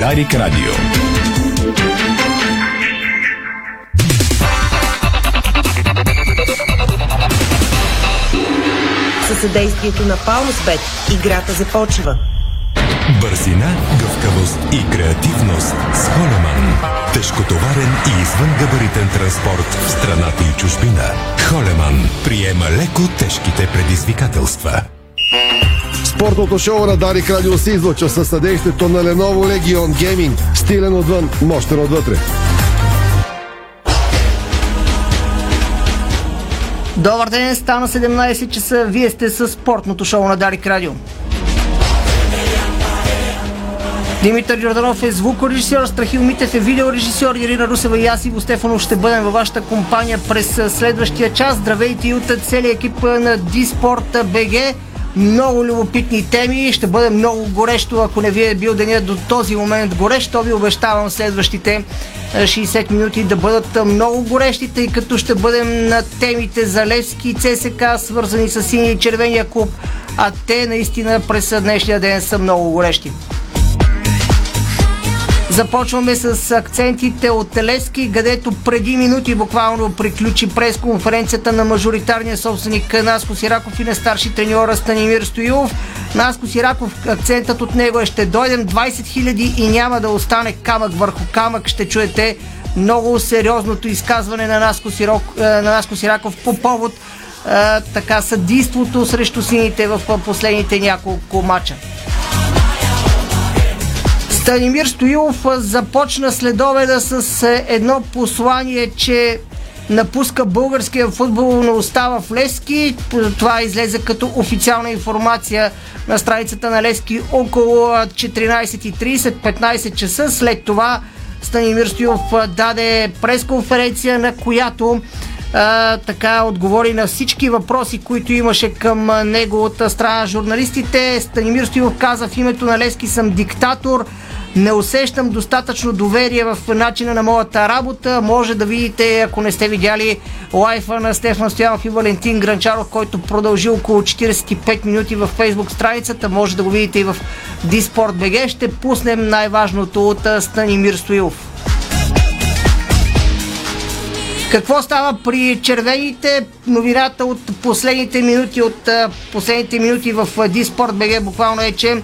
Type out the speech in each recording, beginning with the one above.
Дарик Радио. Със съдействието на Палмспет играта започва. Бързина, гъвкавост и креативност с Холеман. Тежкотоварен и извънгабаритен транспорт в страната и чужбина. Холеман приема леко тежките предизвикателства. Спортното шоу на Дарик Радио се излъчва със съдействието на Lenovo Legion Gaming. Стилен отвън, мощен отвътре. Добър ден, стана 17 часа. Вие сте с спортното шоу на Дарик Радио. Димитър Йорданов е звукорежисьор, Страхил Митев е видеорежисьор, Ирина Русева и аз Иво Стефанов ще бъдем във вашата компания през следващия час. Здравейте и от целия екип на Диспорт БГ. Много любопитни теми, ще бъде много горещо, ако не ви е бил деня до този момент горещ, то ви обещавам следващите 60 минути да бъдат много горещи, тъй като ще бъдем на темите за Левски и ЦСК, свързани с синия и червения клуб, а те наистина през днешния ден са много горещи. Започваме с акцентите от Телески, където преди минути буквално приключи пресконференцията на мажоритарния собственик Наско Сираков и на старши треньора Станимир Стоилов. Наско Сираков, акцентът от него е ще дойдем 20 000 и няма да остане камък върху камък. Ще чуете много сериозното изказване на Наско, Сирок, на Наско Сираков по повод така съдийството срещу сините в последните няколко мача. Станимир Стоилов започна следобеда с едно послание, че напуска българския футбол, но остава в Лески. Това излезе като официална информация на страницата на Лески около 14.30-15 часа. След това Станимир Стоилов даде пресконференция, на която а, така отговори на всички въпроси, които имаше към него от страна на журналистите. Станимир Стоилов каза в името на Лески съм диктатор, не усещам достатъчно доверие в начина на моята работа. Може да видите, ако не сте видяли лайфа на Стефан Стоянов и Валентин Гранчаров, който продължи около 45 минути в фейсбук страницата. Може да го видите и в Диспорт БГ. Ще пуснем най-важното от Станимир Стоилов. Какво става при червените? Новината от последните минути от последните минути в Диспорт БГ буквално е, че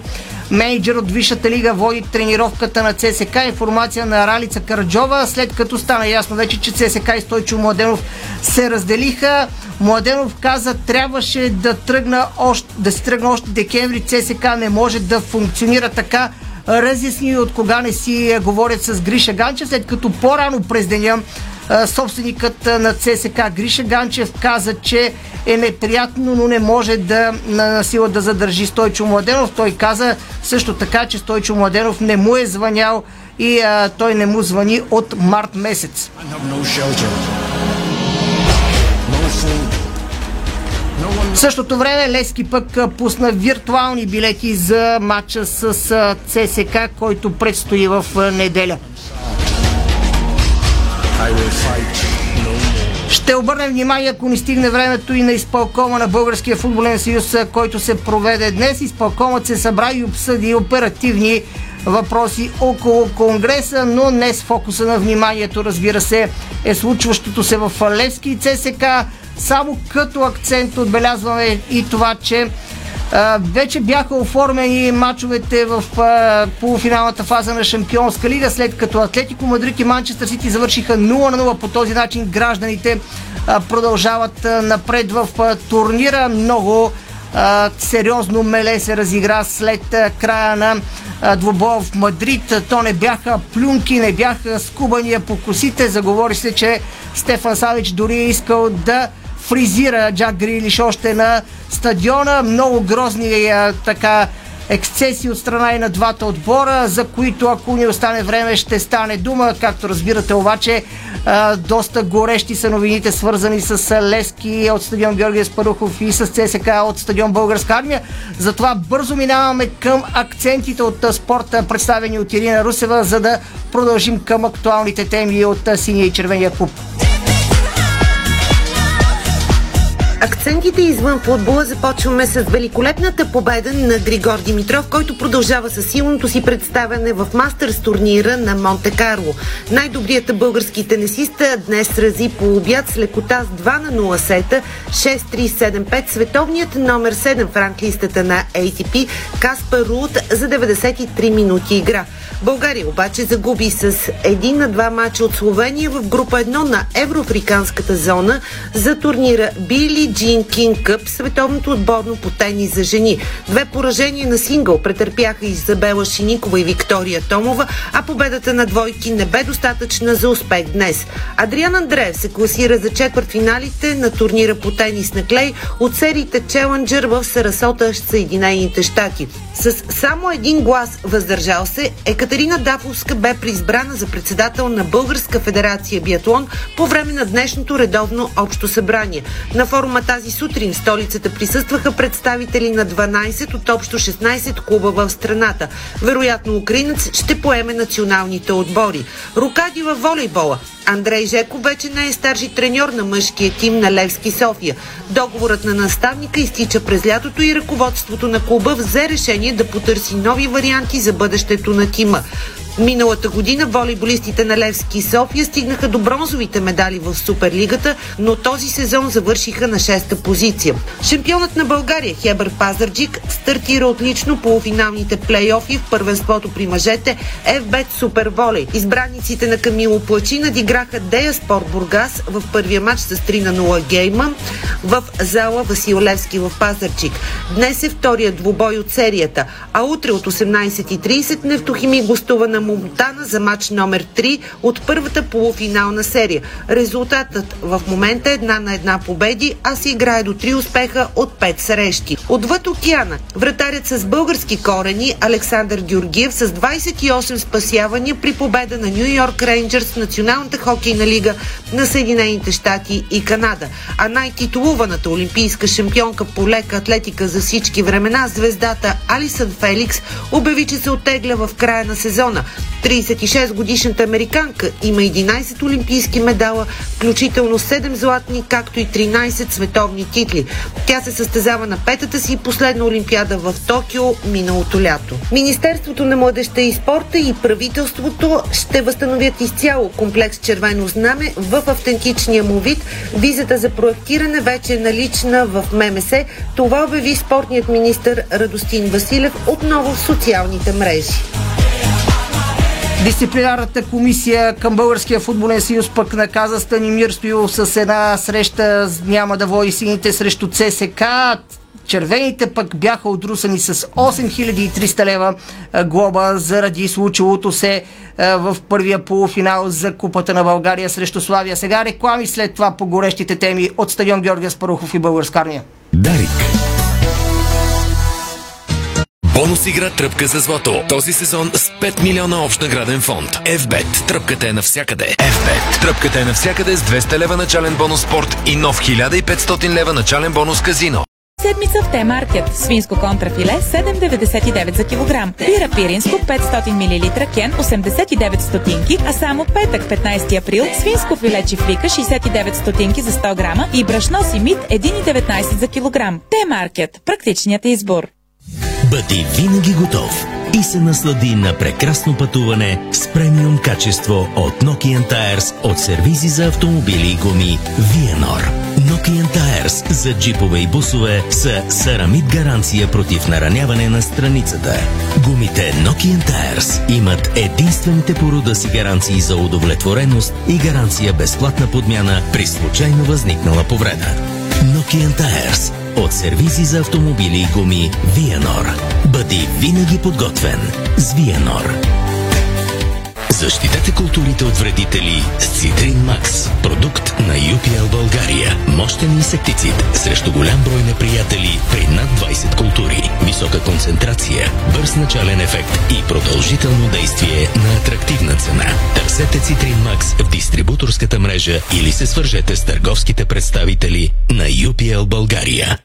менеджер от Висшата лига води тренировката на ЦСК. Информация на Ралица Карджова, след като стана ясно вече, че ЦСК и Стойчо Младенов се разделиха. Младенов каза, трябваше да тръгна още, да си тръгна още декември. ЦСК не може да функционира така разясни от кога не си говорят с Гриша Ганчев, след като по-рано през деня собственикът на ЦСК Гриша Ганчев каза, че е неприятно, но не може да на сила да задържи Стойчо Младенов. Той каза също така, че Стойчо Младенов не му е звънял и а, той не му звъни от март месец. В същото време Лески пък пусна виртуални билети за матча с ЦСК, който предстои в неделя. Ще обърнем внимание, ако ни стигне времето и на изпълкома на Българския футболен съюз, който се проведе днес. Изпълкомът се събра и обсъди оперативни въпроси около Конгреса, но днес фокуса на вниманието, разбира се, е случващото се в Левски и ЦСК. Само като акцент отбелязваме и това, че вече бяха оформени мачовете в полуфиналната фаза на Шампионска лига, след като Атлетико Мадрид и Манчестър Сити завършиха 0 на 0. По този начин гражданите продължават напред в турнира. Много сериозно меле се разигра след края на а, двубоя в Мадрид. То не бяха плюнки, не бяха скубания по косите. Заговори се, че Стефан Савич дори е искал да фризира Джак Грилиш още на стадиона. Много грозни а, така ексцесии от страна и на двата отбора, за които ако ни остане време ще стане дума. Както разбирате обаче, а, доста горещи са новините свързани с Лески от стадион Георгия Спарухов и с ЦСК от стадион Българска армия. Затова бързо минаваме към акцентите от спорта, представени от Ирина Русева, за да продължим към актуалните теми от синия и червения клуб. Акцентите извън футбола започваме с великолепната победа на Григор Димитров, който продължава със силното си представяне в мастърс турнира на Монте Карло. Най-добрият български тенесиста днес рази по обяд с лекота с 2 на 0 сета 6-3-7-5 световният номер 7 в ранглистата на ATP Каспар Руд за 93 минути игра. България обаче загуби с един на два мача от Словения в група 1 на Евроафриканската зона за турнира Били Джин Кинг Къп, световното отборно по тенис за жени. Две поражения на сингъл претърпяха Изабела Шиникова и Виктория Томова, а победата на двойки не бе достатъчна за успех днес. Адриан Андреев се класира за четвърт финалите на турнира по тенис на клей от сериите Челенджер в Сарасота, Съединените щати. С само един глас въздържал се, Екатерина Дафовска бе преизбрана за председател на Българска федерация биатлон по време на днешното редовно общо събрание. На форума тази сутрин в столицата присъстваха представители на 12 от общо 16 клуба в страната. Вероятно украинец ще поеме националните отбори. Рукади във волейбола. Андрей Жеков вече не е старши треньор на мъжкия тим на Левски София. Договорът на наставника изтича през лятото и ръководството на клуба взе решение да потърси нови варианти за бъдещето на тима. Миналата година волейболистите на Левски и София стигнаха до бронзовите медали в Суперлигата, но този сезон завършиха на шеста позиция. Шампионът на България Хебър Пазарджик стартира отлично полуфиналните плейофи в първенството при мъжете FBET Супер Волей. Избраниците на Камило Плачи надиграха Дея Спорт Бургас в първия матч с 3 на 0 гейма в зала Васил Левски в Пазарчик. Днес е втория двубой от серията, а утре от 18.30 Нефтохими гостува на Монтана за матч номер 3 от първата полуфинална серия. Резултатът в момента е една на една победи, а се играе до 3 успеха от 5 срещи. Отвъд океана, вратарят с български корени Александър Георгиев с 28 спасявания при победа на Нью Йорк Рейнджърс в Националната хокейна лига на Съединените щати и Канада. А най-титулуваната олимпийска шампионка по лека атлетика за всички времена, звездата Алисън Феликс, обяви, че се оттегля в края на сезона. 36 годишната американка има 11 олимпийски медала, включително 7 златни, както и 13 световни титли. Тя се състезава на петата си последна олимпиада в Токио миналото лято. Министерството на младеща и спорта и правителството ще възстановят изцяло комплекс Червено знаме в автентичния му вид. Визата за проектиране вече е налична в ММС. Това обяви спортният министр Радостин Василев отново в социалните мрежи. Дисциплинарната комисия към Българския футболен съюз пък наказа Станимир Стоилов с една среща няма да води сините срещу ЦСК. Червените пък бяха отрусани с 8300 лева глоба заради случилото се в първия полуфинал за Купата на България срещу Славия. Сега реклами след това по горещите теми от стадион Георгия Спарухов и Българска армия. Дарик. Бонус игра Тръпка за злато. Този сезон с 5 милиона общ награден фонд. FBET. Тръпката е навсякъде. FBET. Тръпката е навсякъде с 200 лева начален бонус спорт и нов 1500 лева начален бонус казино. Седмица в Т-маркет. Свинско контрафиле 7,99 за килограм. Бира Пиринско 500 мл кен 89 стотинки, а само петък 15 април свинско филе чифлика 69 стотинки за 100 грама и брашно си мит 1,19 за килограм. Т-маркет. Практичният избор. Бъди винаги готов и се наслади на прекрасно пътуване с премиум качество от Nokian Tires от сервизи за автомобили и гуми Vienor. Nokian Tires за джипове и бусове са сарамид гаранция против нараняване на страницата. Гумите Nokian Tires имат единствените по рода си гаранции за удовлетвореност и гаранция безплатна подмяна при случайно възникнала повреда. Nokian Tires от сервизи за автомобили и гуми Виенор. Бъди винаги подготвен с Виенор. Защитете културите от вредители с Цитрин Макс. Продукт на UPL България. Мощен инсектицид срещу голям брой неприятели при над 20 култури. Висока концентрация, бърз начален ефект и продължително действие на атрактивна цена. Търсете Цитрин Макс в дистрибуторската мрежа или се свържете с търговските представители на UPL България.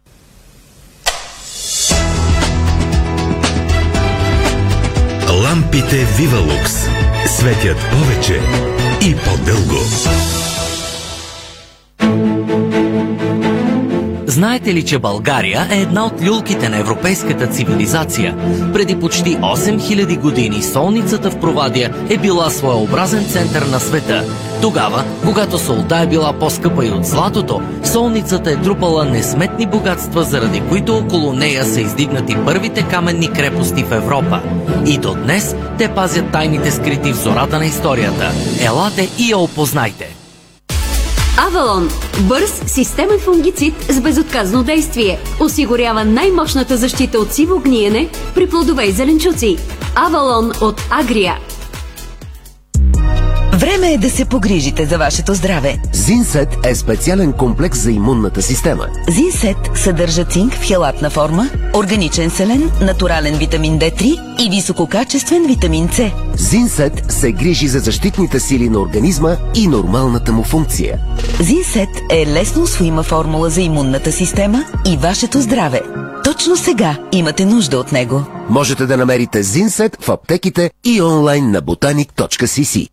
Лампите Вивалукс светят повече и по-дълго. Знаете ли, че България е една от люлките на европейската цивилизация? Преди почти 8000 години солницата в Провадия е била своеобразен център на света. Тогава, когато солта е била по-скъпа и от златото, солницата е трупала несметни богатства, заради които около нея са издигнати първите каменни крепости в Европа. И до днес те пазят тайните скрити в зората на историята. Елате и я опознайте! Авалон – бърз системен фунгицид с безотказно действие. Осигурява най-мощната защита от сиво гниене при плодове и зеленчуци. Авалон от Агрия. Време е да се погрижите за вашето здраве. Зинсет е специален комплекс за имунната система. Зинсет съдържа цинк в хелатна форма, органичен селен, натурален витамин D3 и висококачествен витамин С. Зинсет се грижи за защитните сили на организма и нормалната му функция. Зинсет е лесно усвоима формула за имунната система и вашето здраве. Точно сега имате нужда от него. Можете да намерите Зинсет в аптеките и онлайн на botanik.cc.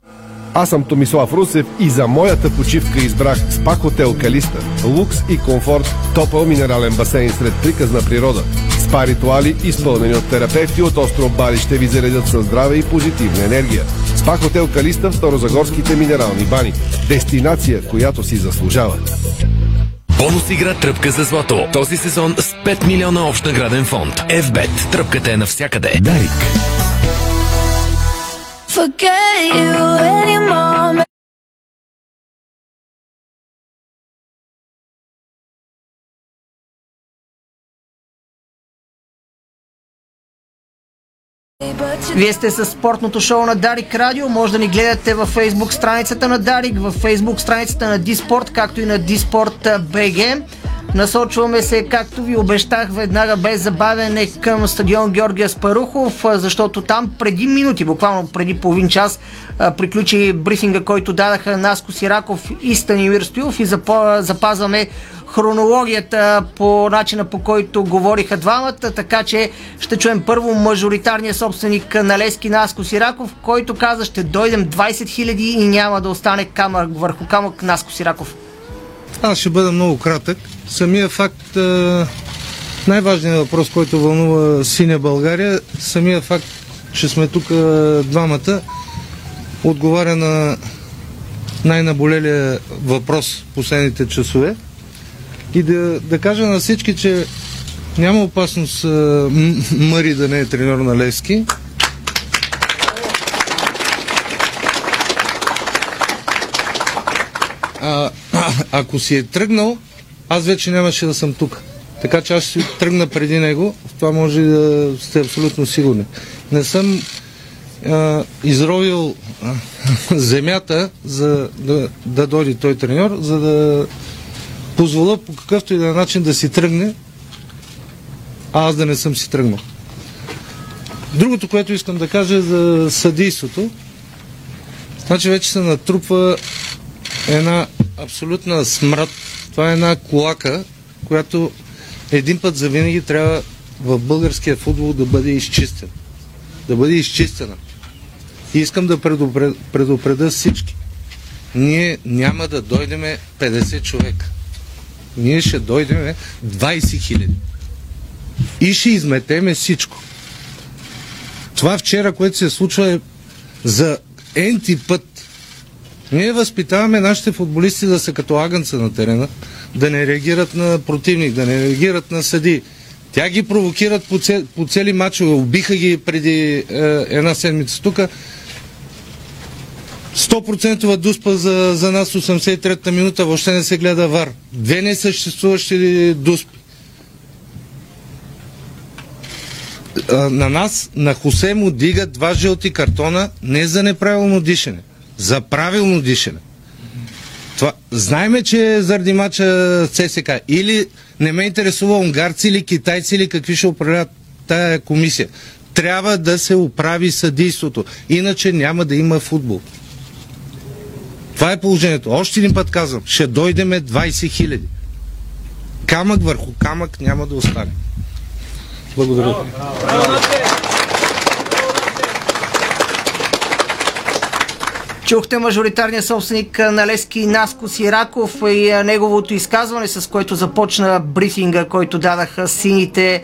Аз съм Томислав Русев и за моята почивка избрах спа хотел Калиста. Лукс и комфорт, топъл минерален басейн сред приказна природа. Спа ритуали, изпълнени от терапевти от остров Бали, ще ви заредят със здраве и позитивна енергия. Спа хотел Калиста в Старозагорските минерални бани. Дестинация, която си заслужава. Бонус игра Тръпка за злато. Този сезон с 5 милиона общ награден фонд. FBET. Тръпката е навсякъде. Дарик. Forget you anymore. Вие сте с спортното шоу на Дарик Радио. Може да ни гледате във Facebook страницата на Дарик, във Facebook страницата на Диспорт, както и на Диспорт БГ. Насочваме се, както ви обещах, веднага без забавяне към стадион Георгия Спарухов, защото там преди минути, буквално преди половин час, приключи брифинга, който дадаха Наско Сираков и Станимир Стоилов и запазваме хронологията по начина по който говориха двамата, така че ще чуем първо мажоритарния собственик на Лески Наско Сираков, който каза ще дойдем 20 хиляди и няма да остане камък върху камък Наско Сираков. Аз ще бъда много кратък. Самия факт, най-важният въпрос, който вълнува синя България, самия факт, че сме тук двамата, отговаря на най-наболелия въпрос последните часове. И да, да кажа на всички, че няма опасност Мъри да не е треньор на Левски. А, ако си е тръгнал, аз вече нямаше да съм тук. Така че аз ще тръгна преди него, в това може да сте абсолютно сигурни. Не съм а, изровил а, земята за да, да дойде той треньор, за да позволя по какъвто и да е начин да си тръгне, а аз да не съм си тръгнал. Другото, което искам да кажа е за съдийството. Значи вече се натрупва една абсолютна смрад. Това е една колака, която един път за винаги трябва в българския футбол да бъде изчистен. Да бъде изчистена. И искам да предупредя, всички. Ние няма да дойдеме 50 човека. Ние ще дойдеме 20 хиляди. И ще изметеме всичко. Това вчера, което се случва е за енти път ние възпитаваме нашите футболисти да са като агънца на терена, да не реагират на противник, да не реагират на съди. Тя ги провокират по, цел, по цели матчове. Убиха ги преди е, една седмица тук. 100% дуспа за, за нас 83-та минута, въобще не се гледа вар. Две несъществуващи дуспи. На нас, на Хосе му дигат два жълти картона не за неправилно дишане за правилно дишане. Това, знаеме, че е заради мача ЦСК или не ме интересува унгарци или китайци или какви ще управляват тая комисия. Трябва да се оправи съдейството. Иначе няма да има футбол. Това е положението. Още един път казвам. Ще дойдеме 20 хиляди. Камък върху камък няма да остане. Благодаря. Чухте мажоритарния собственик на Лески Наско Сираков и неговото изказване, с което започна брифинга, който дадаха сините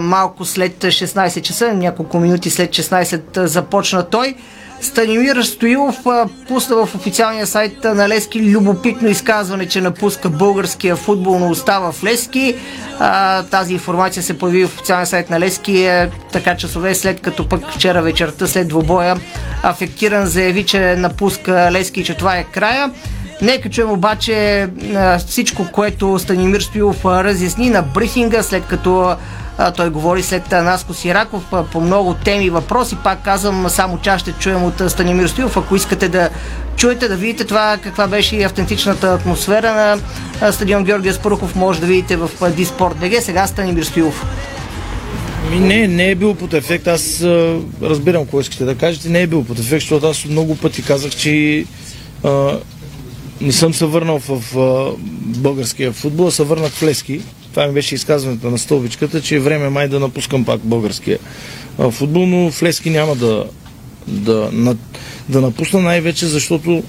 малко след 16 часа, няколко минути след 16 започна той. Станимир Стоилов пусна в официалния сайт на Лески любопитно изказване, че напуска българския футбол, но остава в Лески. Тази информация се появи в официалния сайт на Лески е, така часове след като пък вчера вечерта след двобоя афектиран заяви, че напуска Лески и че това е края. Нека чуем обаче всичко, което Станимир Стоилов разясни на брифинга, след като а, той говори след Наско Сираков по много теми и въпроси. Пак казвам, само част ще чуем от Станимир Стоилов. Ако искате да чуете, да видите това, каква беше и автентичната атмосфера на стадион Георгия Спарухов, може да видите в Диспорт БГ. Сега Станимир Стоилов. Ми не, не е бил под ефект. Аз а, разбирам какво искате да кажете. Не е бил под ефект, защото аз много пъти казах, че а, не съм се върнал в а, българския футбол, а се върнах в Лески. Това ми беше изказването на стълбичката, че е време май да напускам пак българския футбол, но в Лески няма да, да, на, да напусна най-вече, защото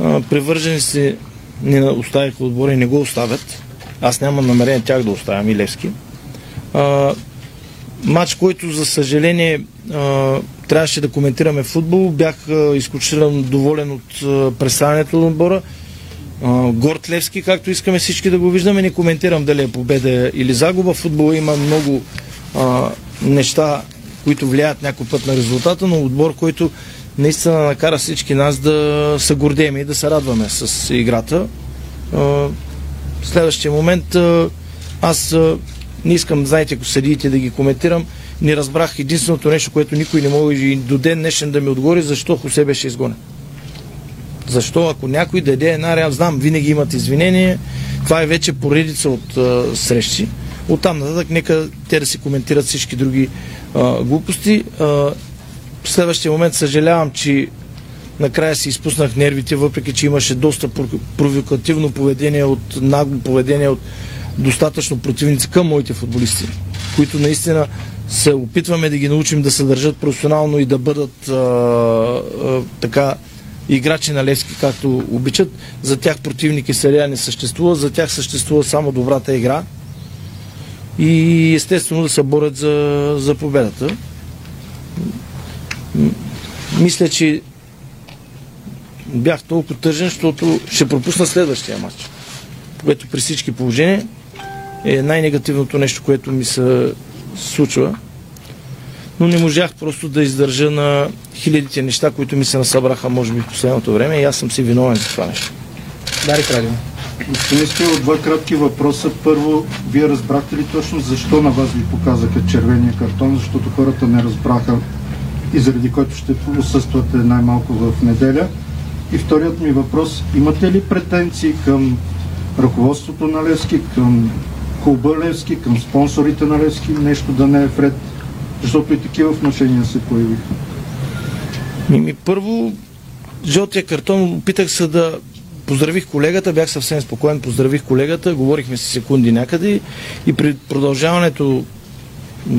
а, привържени си не оставиха отбора и не го оставят. Аз нямам намерение тях да оставям и Левски. А, матч, който за съжаление а, трябваше да коментираме футбол. Бях а, изключително доволен от а, представянето на отбора. Горд Левски, както искаме всички да го виждаме, не коментирам дали е победа или загуба. В футбола има много а, неща, които влияят някой път на резултата, но отбор, който наистина накара всички нас да се гордеем и да се радваме с играта. А, в следващия момент а, аз а, не искам, знаете, ако съдиите да ги коментирам, не разбрах единственото нещо, което никой не може и до ден днешен да ми отговори, защо Хосе беше изгонен. Защо, ако някой даде една реал, знам, винаги имат извинение, това е вече поредица от а, срещи. Оттам нататък нека те да си коментират всички други а, глупости. А, в следващия момент съжалявам, че накрая си изпуснах нервите, въпреки че имаше доста провокативно поведение от нагло поведение от достатъчно противници към моите футболисти, които наистина се опитваме да ги научим да се държат професионално и да бъдат а, а, така играчи на Левски, както обичат. За тях противник и серия не съществува, за тях съществува само добрата игра и естествено да се борят за, за победата. Мисля, че бях толкова тъжен, защото ще пропусна следващия матч, което при всички положения е най-негативното нещо, което ми се случва но не можах просто да издържа на хилядите неща, които ми се насъбраха, може би, в последното време и аз съм си виновен за това нещо. Дари Радио. Господин два кратки въпроса. Първо, вие разбрахте ли точно защо на вас ви показаха червения картон, защото хората не разбраха и заради който ще отсъствате най-малко в неделя? И вторият ми въпрос, имате ли претенции към ръководството на Левски, към клуба Левски, към спонсорите на Левски, нещо да не е вред защото и такива вношения се появиха. Ми, първо, жълтия картон, опитах се да поздравих колегата, бях съвсем спокоен, поздравих колегата, говорихме си секунди някъде и при продължаването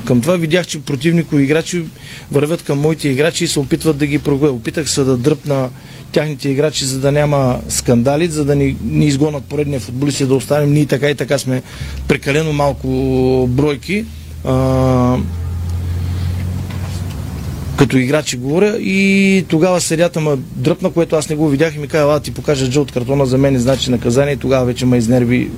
към това видях, че противникови играчи вървят към моите играчи и се опитват да ги прогоя. Опитах се да дръпна тяхните играчи, за да няма скандали, за да ни, ни изгонат поредния футболист и да останем. Ние така и така сме прекалено малко бройки. А, като играчи говоря и тогава съдята ме дръпна, което аз не го видях и ми каза, ела ти покажа джо от картона за мен, значи наказание и тогава вече ме изнерви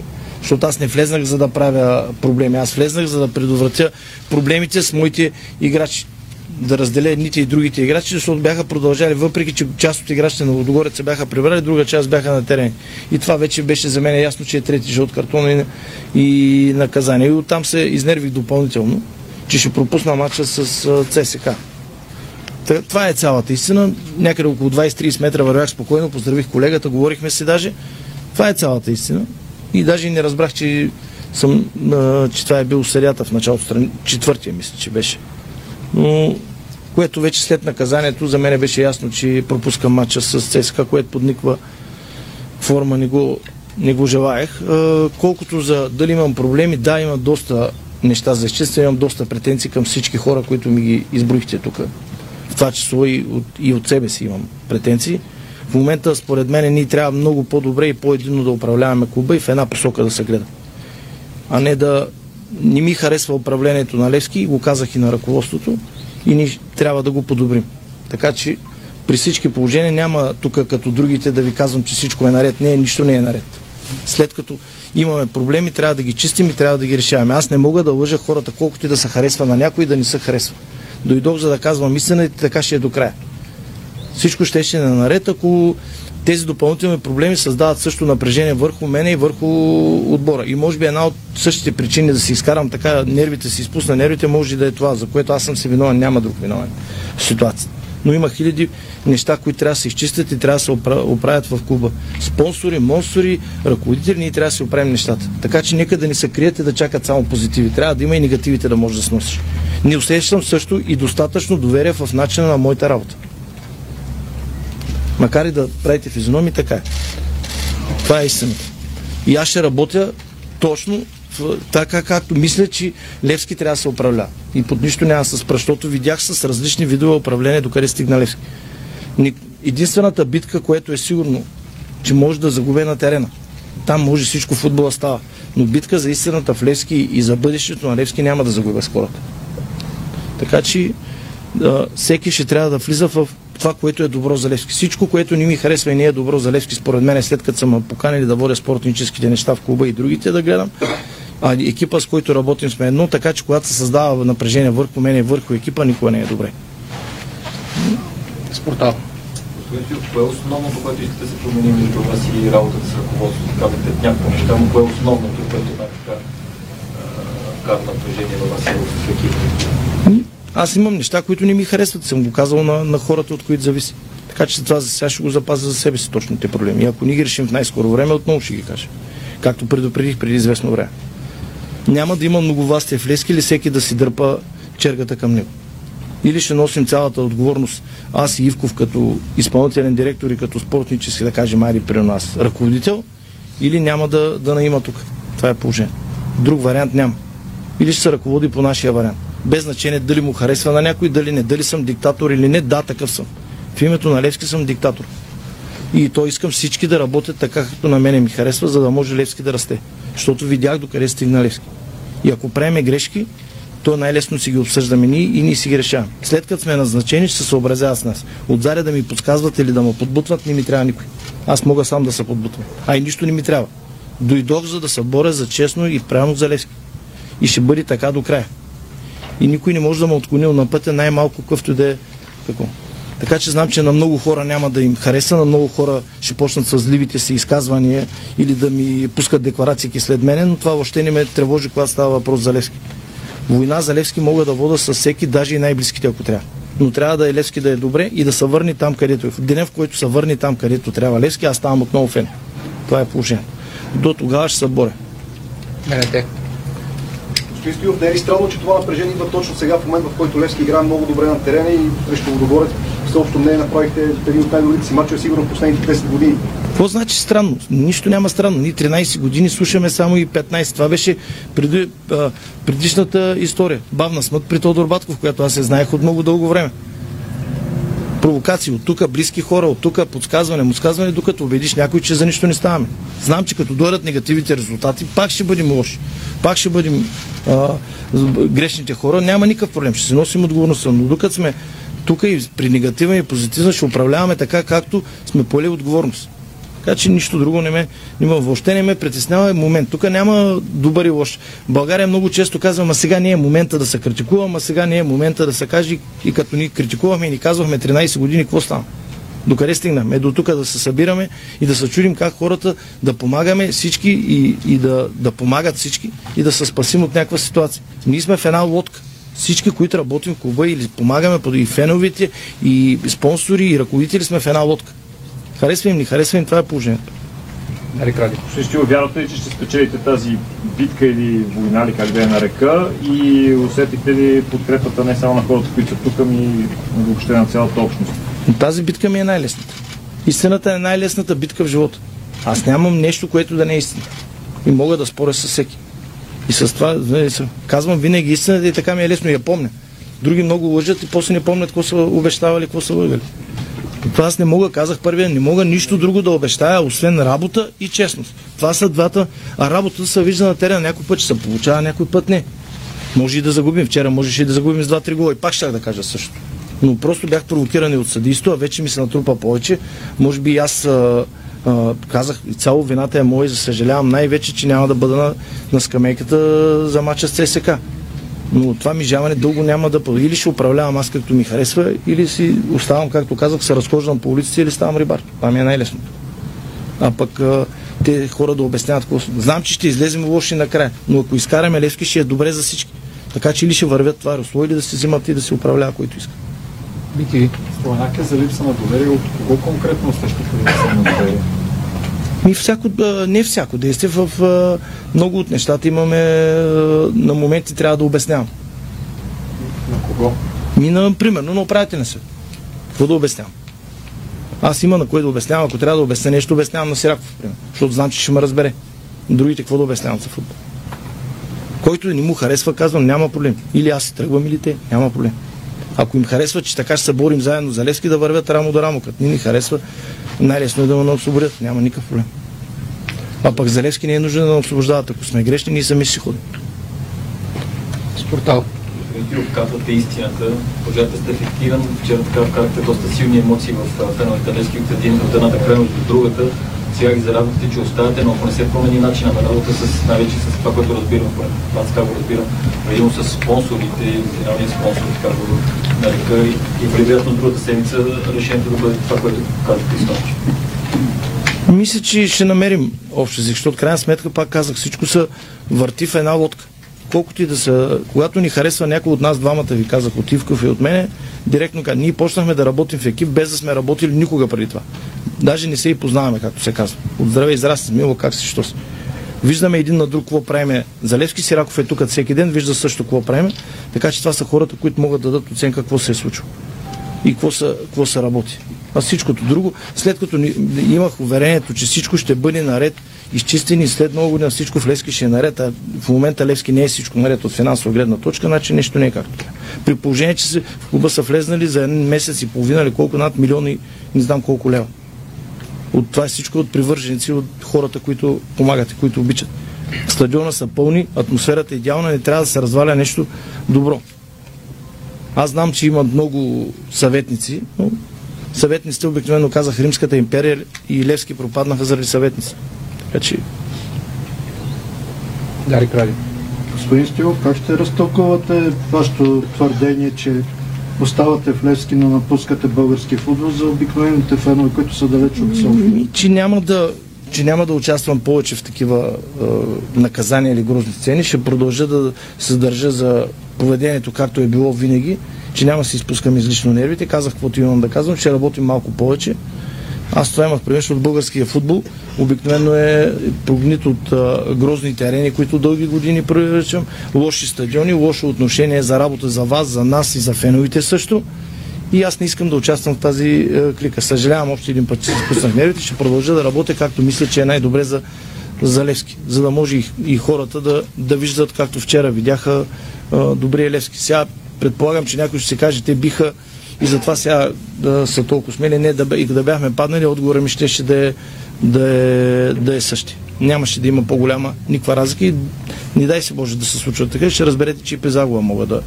защото аз не влезнах за да правя проблеми. Аз влезнах за да предотвратя проблемите с моите играчи. Да разделя едните и другите играчи, защото бяха продължали, въпреки че част от играчите на Водогорец се бяха прибрали, друга част бяха на терен. И това вече беше за мен ясно, че е трети жълт картон и, и наказание. И оттам се изнервих допълнително, че ще пропусна матча с ЦСК. Това е цялата истина. Някъде около 20-30 метра вървях спокойно, поздравих колегата, говорихме си даже. Това е цялата истина. И даже не разбрах, че, съм, че това е бил серията в началото, четвъртия мисля, че беше. Но което вече след наказанието за мен беше ясно, че пропускам матча с ЦСКА, което подниква форма, не го, не го желаех. Колкото за дали имам проблеми, да, има доста неща за изчистване, имам доста претенции към всички хора, които ми ги изброихте тук това число и от, и от себе си имам претенции. В момента, според мен, ние трябва много по-добре и по-единно да управляваме клуба и в една посока да се гледа. А не да не ми харесва управлението на Левски, го казах и на ръководството, и ние трябва да го подобрим. Така че при всички положения няма тук като другите да ви казвам, че всичко е наред. Не, нищо не е наред. След като имаме проблеми, трябва да ги чистим и трябва да ги решаваме. Аз не мога да лъжа хората, колкото и да се харесва на някой, да не се харесва. Дойдох за да казвам истина и така ще е до края. Всичко ще ще е наред, ако тези допълнителни проблеми създават също напрежение върху мене и върху отбора. И може би една от същите причини да си изкарам така нервите, си изпусна нервите, може да е това, за което аз съм си виновен, няма друг виновен в ситуацията. Но има хиляди неща, които трябва да се изчистят и трябва да се оправят в клуба. Спонсори, монстори, ръководители, ние трябва да си оправим нещата. Така че нека да ни се крият и да чакат само позитиви. Трябва да има и негативите да може да сносиш. Не усещам също и достатъчно доверие в начина на моята работа. Макар и да правите физиономи, така е. Това е истината. И аз ще работя точно така, както мисля, че Левски трябва да се управлява. И под нищо няма да се защото видях с различни видове управление докъде стигна Левски. Единствената битка, което е сигурно, че може да загубе на терена. Там може всичко футбола става. Но битка за истината в Левски и за бъдещето на Левски няма да загубя с хората. Така че да, всеки ще трябва да влиза в това, което е добро за Левски. Всичко, което не ми харесва и не е добро за Левски, според мен, е след като съм поканили да водя спортническите неща в клуба и другите да гледам, а екипа, с който работим сме едно, така че когато се създава напрежение върху мен и върху екипа, никога не е добре. Спортал. кое е основното, което искате да се промени между вас и работата с ръководството? Казахте някакво неща, но кое е основното, което най-така кара напрежение във вас и в екипа? Аз имам неща, които не ми харесват. Съм го казал на, на хората, от които зависи. Така че това за сега ще го запазя за себе си точно тези проблеми. И ако ни ги решим в най-скоро време, отново ще ги кажа. Както предупредих преди известно време. Няма да има многовластие в Лески или всеки да си дърпа чергата към него. Или ще носим цялата отговорност, аз и Ивков като изпълнителен директор и като спортнически, да кажем, Ари при нас, ръководител, или няма да, да наима тук. Това е положение. Друг вариант няма. Или ще се ръководи по нашия вариант без значение дали му харесва на някой, дали не, дали съм диктатор или не, да, такъв съм. В името на Левски съм диктатор. И то искам всички да работят така, както на мене ми харесва, за да може Левски да расте. Защото видях докъде стигна Левски. И ако правиме грешки, то най-лесно си ги обсъждаме ние и ние си ги решаваме. След като сме назначени, ще се съобразяват с нас. Отзаря да ми подсказват или да ме подбутват, не ми трябва никой. Аз мога сам да се подбутвам. А и нищо не ми трябва. Дойдох за да се боря за честно и правилно за Левски. И ще бъде така до края и никой не може да ме отклони на пътя, най-малко какъвто да е какво. Така че знам, че на много хора няма да им хареса, на много хора ще почнат с зливите си изказвания или да ми пускат декларации след мене, но това въобще не ме тревожи, когато става въпрос за Левски. Война за Левски мога да вода с всеки, даже и най-близките, ако трябва. Но трябва да е Левски да е добре и да се върне там, където е. В деня, в който се върне там, където трябва Левски, аз ставам отново фен. Това е положение. До тогава ще се боря. Менете. Господин Стоилов, не е ли странно, че това напрежение идва точно сега, в момент, в който Левски играе много добре на терена и срещу Водогорец съобщо не направихте един от най-добрите си мачове, сигурно последните 10 години. Какво значи странно? Нищо няма странно. Ние 13 години слушаме само и 15. Това беше преди, а, предишната история. Бавна смът при Тодор Батков, която аз се знаех от много дълго време провокации от тук, близки хора, от тук, подсказване, подсказване, докато убедиш някой, че за нищо не ставаме. Знам, че като дойдат негативните резултати, пак ще бъдем лоши. Пак ще бъдем а, грешните хора. Няма никакъв проблем. Ще се носим отговорността. Но докато сме тук и при негативен и позитивен, ще управляваме така, както сме поели отговорност. Така че нищо друго не ме, не ме въобще не ме притеснява момент. Тук няма добър и лош. В България много често казвам, а сега не е момента да се критикувам, а сега не е момента да се каже и като ни критикувахме и ни казвахме 13 години, какво стана? Докъде стигнаме? Е до тук да се събираме и да се чудим как хората да помагаме всички и, и да, да помагат всички и да се спасим от някаква ситуация. Ние сме в една лодка. Всички, които работим в клуба или помагаме, и феновите, и спонсори, и ръководители сме в една лодка. Харесва им, не харесва им, това е положението. Нали, Кради? Ще вярвате ли, че ще спечелите тази битка или война, или как да я нарека и усетите ли подкрепата не само на хората, които са тук, ами въобще на цялата общност? Но тази битка ми е най-лесната. Истината е най-лесната битка в живота. Аз нямам нещо, което да не е истина. И мога да споря с всеки. И с това, нали, казвам винаги истината и така ми е лесно и я помня. Други много лъжат и после не помнят какво са обещавали, какво са лъгали. Това аз не мога, казах първия, не мога нищо друго да обещая, освен работа и честност. Това са двата, а работата се вижда на терена. Някой път ще се получава, някой път не. Може и да загубим. Вчера можеше и да загубим с 2-3 гола. И пак ще да кажа също. Но просто бях провокиран от съдийство, а вече ми се натрупа повече. Може би и аз а, казах, цяло вината е моя и съжалявам най-вече, че няма да бъда на, на скамейката за мача с ЦСК. Но това ми жаване дълго няма да бъде. Или ще управлявам аз както ми харесва, или си оставам, както казах, се разхождам по улиците или ставам рибар. Това ми е най-лесното. А пък а, те хора да обясняват какво. Знам, че ще излезем лоши накрая, но ако изкараме Левски, ще е добре за всички. Така че или ще вървят това русло, или да се взимат и да се управлява, който иска. Бики. Споменахте за липса на доверие. От кого конкретно усещате липса на доверие? Ми всяко, не всяко действие, в много от нещата имаме, на моменти трябва да обяснявам. На кого? Ми, на, примерно, на управителен съвет. Какво да обяснявам? Аз има на кой да обяснявам. Ако трябва да обясня нещо, обяснявам на Сираков, примерно. Защото знам, че ще ме разбере. Другите какво да обяснявам за футбол. Който не му харесва, казвам, няма проблем. Или аз си тръгвам, или те. Няма проблем. Ако им харесва, че така ще се борим заедно за Левски, да вървят рамо до рамо. Като ни ни харесва, най-лесно е да ме освободят. Няма никакъв проблем. А пък за Левски не е нужно да ме освобождават. Ако сме грешни, ние сами си ходим. Спортал. Димитров, казвате истината. Пожарите сте ефективен. Вчера така вкарахте доста силни емоции в феновете Левски от едната крайност до другата. Сега ги зарадвахте, че оставате, но ако не се промени начина на работа, с, най-вече с това, което разбирам, аз така го разбирам, предимно с спонсорите, финалния спонсор, така го нарека, и, и вероятно другата седмица решението да бъде това, което казахте и. Мисля, че ще намерим общо език, защото крайна сметка, пак казах, всичко се върти в една лодка. Колкото и да са, когато ни харесва някой от нас двамата, ви казах, от Ивков и от мене, директно казах, ние почнахме да работим в екип, без да сме работили никога преди това. Даже не се и познаваме, както се казва. От здраве и здрасти, мило, как си, що си. Виждаме един на друг какво правиме. Залевски Сираков е тук всеки ден, вижда също какво правиме. Така че това са хората, които могат да дадат оценка какво се е случило и какво се, какво се работи. А всичкото друго, след като имах уверението, че всичко ще бъде наред, изчистени след много година всичко в Левски ще е наред, а в момента Левски не е всичко наред от финансова гледна точка, значи нещо не е както трябва. При положение, че в клуба са влезнали за един месец и половина или колко над милиони, не знам колко лева. От това е всичко от привърженици, от хората, които помагат и които обичат. Стадиона са пълни, атмосферата е идеална, не трябва да се разваля нещо добро. Аз знам, че има много съветници, но съветниците обикновено казах Римската империя и Левски пропаднаха заради съветници. Така че... Дари Кради. Господин Стилов, как ще разтълкувате вашето твърдение, че оставате в Левски, но напускате български футбол за обикновените фенове, които са далеч от София? Ми, че няма да че няма да участвам повече в такива е, наказания или грозни сцени. Ще продължа да се държа за поведението, както е било винаги, че няма да се изпускам излишно нервите. Казах каквото имам да казвам, ще работим малко повече. Аз това имах предвид, от българския футбол обикновено е прогнит от а, грозните арени, които дълги години превръчвам, лоши стадиони, лошо отношение за работа за вас, за нас и за феновите също. И аз не искам да участвам в тази е, клика. Съжалявам още един път, че спуснах нервите. Ще продължа да работя както мисля, че е най-добре за, за Левски. За да може и, и хората да, да виждат, както вчера видяха е, добрия Левски. Сега предполагам, че някой ще се каже, те биха и затова сега да са толкова смели. Не, да, и да бяхме паднали, отговора ми ще да е, да е, да е същи. Нямаше да има по-голяма никаква разлика и не дай се Боже да се случва така, ще разберете, че и при загуба мога да,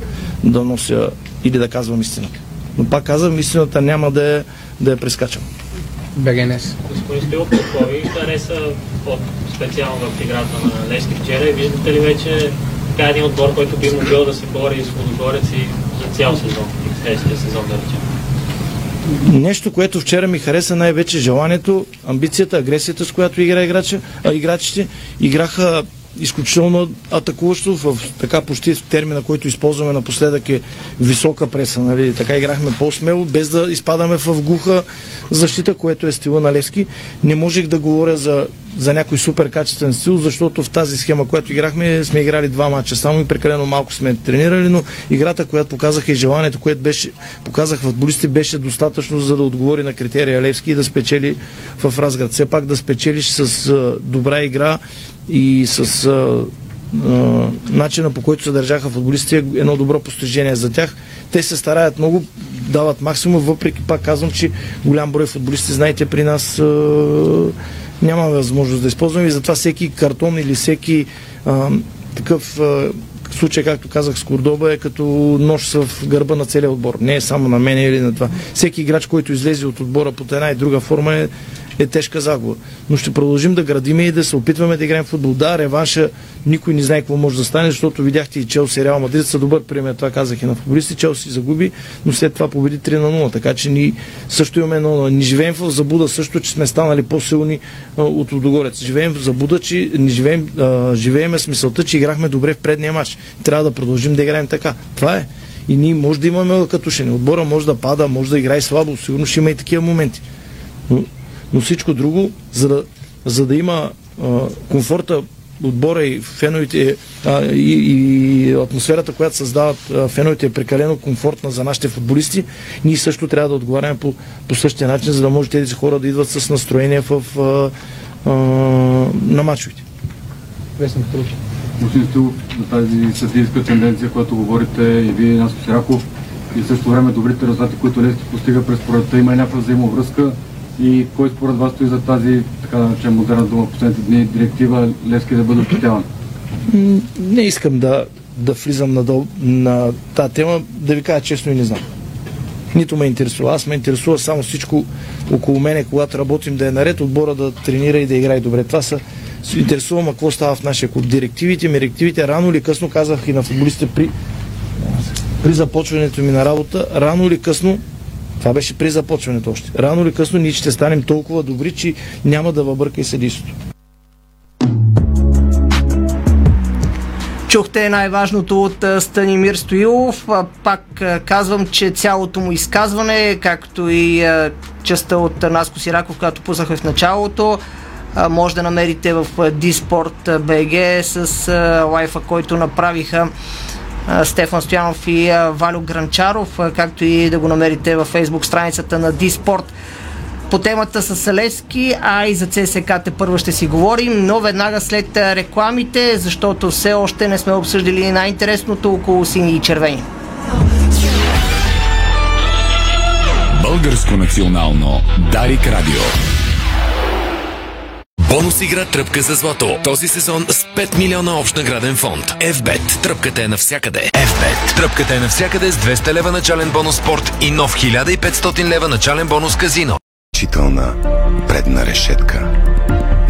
да нося или да казвам истината. Но пак казвам, истината няма да е, да е прескачам. БГНС. Господин Стоилов, какво ви хареса по-специално в играта на Лески вчера и виждате ли вече така един отбор, който би могъл да се бори с Лудогорец и за цял сезон, и следващия сезон да речем? Нещо, което вчера ми хареса най-вече желанието, амбицията, агресията, с която игра играча, а, играчите. Играха изключително атакуващо, в така почти в термина, който използваме напоследък е висока преса. Нали? Така играхме по-смело, без да изпадаме в глуха защита, което е стила на Левски. Не можех да говоря за, за някой супер качествен стил, защото в тази схема, която играхме, сме играли два мача. Само и прекалено малко сме тренирали, но играта, която показаха и желанието, което беше, показах футболисти, беше достатъчно за да отговори на критерия Левски и да спечели в Разград. Все пак да спечелиш с а, добра игра и с а, а, начина по който се държаха футболистите е едно добро постижение за тях. те се стараят много, дават максимум, въпреки пак казвам, че голям брой футболисти, знаете, при нас а, няма възможност да използваме и затова всеки картон или всеки а, такъв а, случай, както казах с Кордоба, е като нож в гърба на целия отбор. Не е само на мен или на това. Всеки играч, който излезе от отбора под една и друга форма е е тежка загуба. Но ще продължим да градиме и да се опитваме да играем в футбол. Да, реванша никой не знае какво може да стане, защото видяхте и Челси Реал Мадрид са добър пример. Това казах и на футболисти. Челси загуби, но след това победи 3 на 0. Така че ни също имаме едно. Ни живеем в забуда също, че сме станали по-силни от Лудогорец. Живеем в забуда, че ни живеем, а, живееме с мисълта, че играхме добре в предния матч. Трябва да продължим да играем така. Това е. И ние може да имаме катушени. Отбора може да пада, може да играе слабо. Сигурно ще има и такива моменти. Но но всичко друго, за да, за да има а, комфорта отбора и феновите а, и, и атмосферата, която създават а, феновите е прекалено комфортна за нашите футболисти, ние също трябва да отговаряме по, по същия начин, за да може тези хора да идват с настроение в, а, а, на мачовете. Вестник Господин Стилов, за тази съдийска тенденция, която говорите и вие, Наско Сираков, и също време добрите резултати, които Лески постига през пролетта, има някаква взаимовръзка и кой според вас стои за тази, така да речем, модерна дума последните дни, директива Левски да бъде ощетяван? Не искам да, да влизам на, на тази тема, да ви кажа честно и не знам. Нито ме интересува. Аз ме интересува само всичко около мене, когато работим да е наред, отбора да тренира и да играе добре. Това са се интересувам какво става в нашия клуб. Директивите, директивите, рано или късно, казах и на футболистите при, при започването ми на работа, рано или късно това беше при започването още. Рано или късно ние ще станем толкова добри, че няма да въбърка и съдийството. Чухте най-важното от Станимир Стоилов. Пак казвам, че цялото му изказване, както и частта от Наско Сираков, която пуснахме в началото, може да намерите в Диспорт BG с лайфа, който направиха Стефан Стоянов и Валю Гранчаров, както и да го намерите във фейсбук страницата на Диспорт по темата с Салески, а и за ЦСК те първо ще си говорим, но веднага след рекламите, защото все още не сме обсъждали най-интересното около сини и червени. Българско национално Дарик Радио Бонус игра Тръпка за злато. Този сезон с 5 милиона общ награден фонд. FBET. Тръпката е навсякъде. FBET. Тръпката е навсякъде с 200 лева начален бонус спорт и нов 1500 лева начален бонус казино. Чителна предна решетка.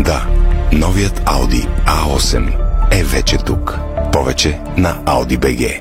Да, новият Audi A8 е вече тук. Повече на Audi BG.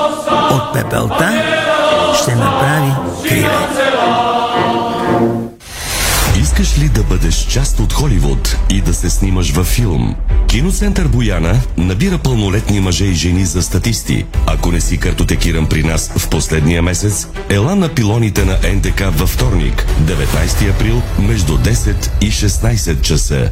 От пепелта ще направи криле. Искаш ли да бъдеш част от Холивуд и да се снимаш във филм? Киноцентър Бояна набира пълнолетни мъже и жени за статисти. Ако не си картотекиран при нас в последния месец, ела на пилоните на НДК във вторник, 19 април, между 10 и 16 часа.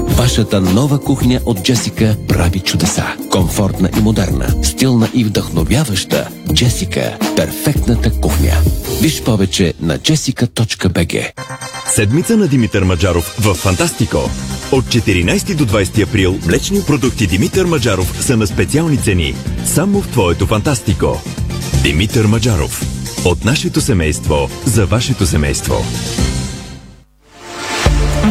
Вашата нова кухня от Джесика прави чудеса. Комфортна и модерна, стилна и вдъхновяваща. Джесика – перфектната кухня. Виж повече на jessica.bg Седмица на Димитър Маджаров в Фантастико. От 14 до 20 април млечни продукти Димитър Маджаров са на специални цени. Само в твоето Фантастико. Димитър Маджаров. От нашето семейство за вашето семейство.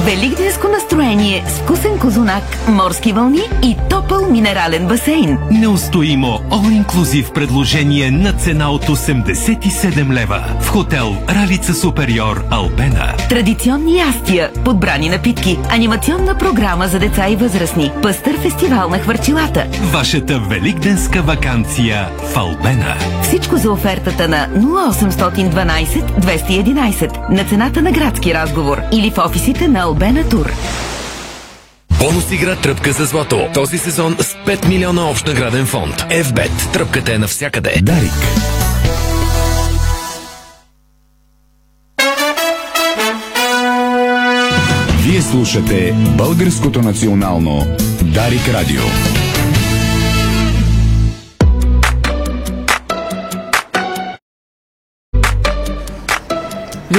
Великденско настроение с вкусен козунак, морски вълни и топъл минерален басейн. Неустоимо All Inclusive предложение на цена от 87 лева в хотел Ралица Супериор Албена. Традиционни ястия, подбрани напитки, анимационна програма за деца и възрастни, пъстър фестивал на хвърчилата. Вашата великденска вакансия в Албена. Всичко за офертата на 0812 211 на цената на градски разговор или в офисите на Албена Тур. Бонус игра Тръпка за злато. Този сезон с 5 милиона общ награден фонд. FBET. Тръпката е навсякъде. Дарик. Вие слушате Българското национално Дарик Радио.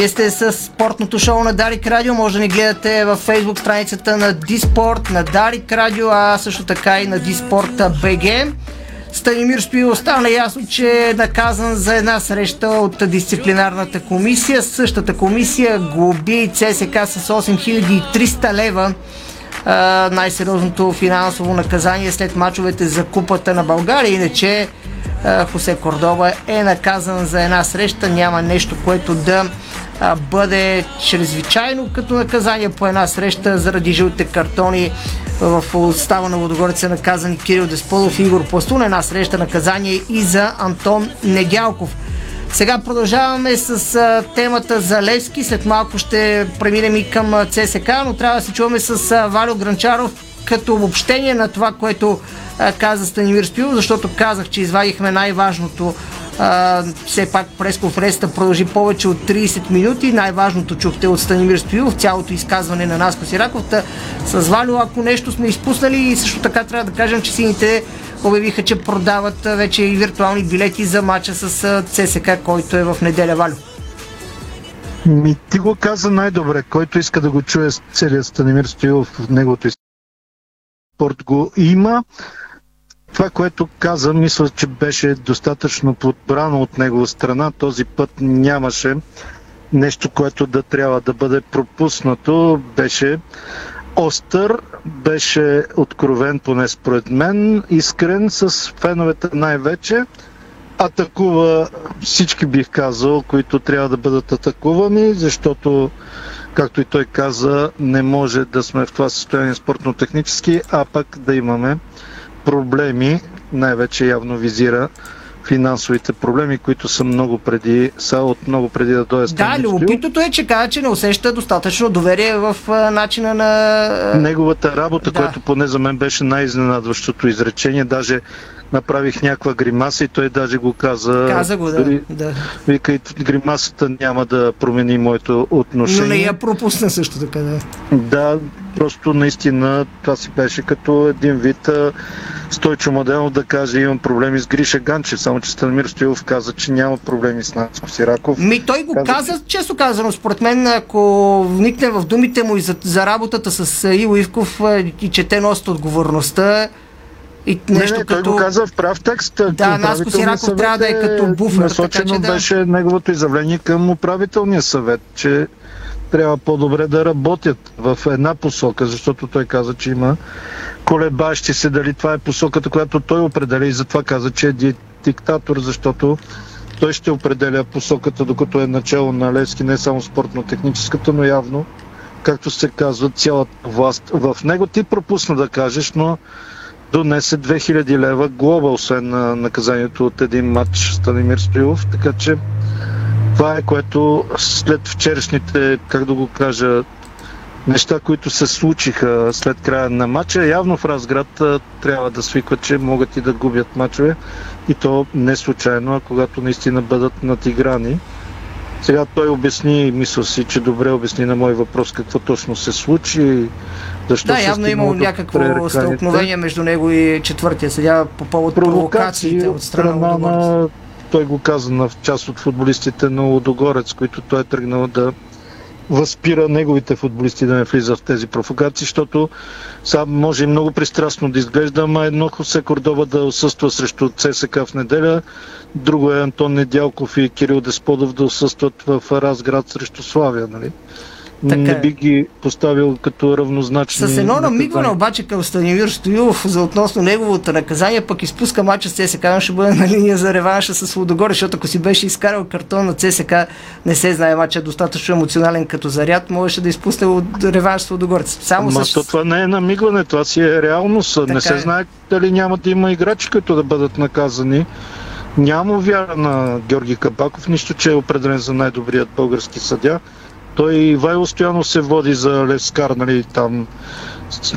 Вие сте с спортното шоу на Дарик Радио. Може да ни гледате във фейсбук страницата на Диспорт, на Дарик Радио, а също така и на Диспорт БГ. Станимир Стоилов стана ясно, че е наказан за една среща от дисциплинарната комисия. Същата комисия глоби ЦСК с 8300 лева най-сериозното финансово наказание след мачовете за Купата на България. Иначе Хосе Кордова е наказан за една среща. Няма нещо, което да бъде чрезвичайно като наказание по една среща заради жълтите картони в остава на Водогорец са наказани Кирил Десполов и Игор Пластун. Една среща наказание и за Антон Недялков. Сега продължаваме с а, темата за Левски. След малко ще преминем и към ЦСК, но трябва да се чуваме с а, Валио Гранчаров като обобщение на това, което а, каза Станимир Спилов, защото казах, че извадихме най-важното а, все пак пресконференцията продължи повече от 30 минути. Най-важното чухте от Станимир Стоилов, цялото изказване на Наско Сираков. Та, с Валио, ако нещо сме изпуснали и също така трябва да кажем, че сините обявиха, че продават вече и виртуални билети за матча с ЦСК, който е в неделя, Валю. Ми, ти го каза най-добре. Който иска да го чуе целият Станимир Стоилов неговото спорт го има. Това, което каза, мисля, че беше достатъчно подбрано от негова страна. Този път нямаше нещо, което да трябва да бъде пропуснато. Беше остър, беше откровен, поне според мен, искрен с феновете най-вече. Атакува всички, бих казал, които трябва да бъдат атакувани, защото, както и той каза, не може да сме в това състояние спортно-технически, а пък да имаме проблеми, най-вече явно визира финансовите проблеми, които са много преди, са от много преди да дойде Да, любопитното е, че каза, че не усеща достатъчно доверие в а, начина на... Неговата работа, да. което поне за мен беше най-изненадващото изречение, даже направих някаква гримаса и той даже го каза. Каза го, да. Дори, да. Вика, гримасата няма да промени моето отношение. Но не я пропусна също така, да. Да, просто наистина това си беше като един вид Стойчо Младенов да каже имам проблеми с Гриша Ганчев, само че Станимир Стоилов каза, че няма проблеми с Нацко Сираков. Ми той го каза, каза често казано, според мен, ако вникне в думите му и за, за работата с Иво Ивков и че те носят отговорността, и нещо не, не, като... той го каза в прав текст. Да, Наско Сираков трябва да е като буфер. Насочено така, че да... беше неговото изявление към управителния съвет, че трябва по-добре да работят в една посока, защото той каза, че има колебащи се дали това е посоката, която той определя и затова каза, че е диктатор, защото той ще определя посоката, докато е начало на Левски, не само спортно-техническата, но явно, както се казва, цялата власт в него. Ти пропусна да кажеш, но донесе 2000 лева глоба, освен на наказанието от един матч Станимир Стоилов, така че това е което след вчерашните, как да го кажа, неща, които се случиха след края на матча, явно в Разград трябва да свикват, че могат и да губят матчове и то не случайно, а когато наистина бъдат надиграни. Сега той обясни, мисля си, че добре обясни на мой въпрос какво точно се случи. Защо да, явно е имало някакво стълкновение между него и четвъртия. Съдя по повод провокациите от страна на, той го каза на част от футболистите на Лодогорец, които той е тръгнал да възпира неговите футболисти да не влизат в тези провокации, защото сега може и много пристрастно да изглежда, ама едно Хосе Кордова да отсъства срещу ЦСК в неделя, друго е Антон Недялков и Кирил Десподов да отсъстват в Разград срещу Славия, нали? Така не е. би ги поставил като равнозначни. С едно намигване обаче към Станимир Стоилов за относно неговото наказание, пък изпуска мача с ЦСК, но ще бъде на линия за реванша с Лудогоре, защото ако си беше изкарал картон на ЦСК, не се знае мача е достатъчно емоционален като заряд, можеше да изпусне от реванш с Лудогорец. Само Ама с... то това не е намигване, това си е реалност. Така не се е. знае дали няма да има играчи, които да бъдат наказани. Няма вяра на Георги Кабаков, нищо, че е определен за най-добрият български съдя. Той Ивайло Стоянов се води за лескар, нали, там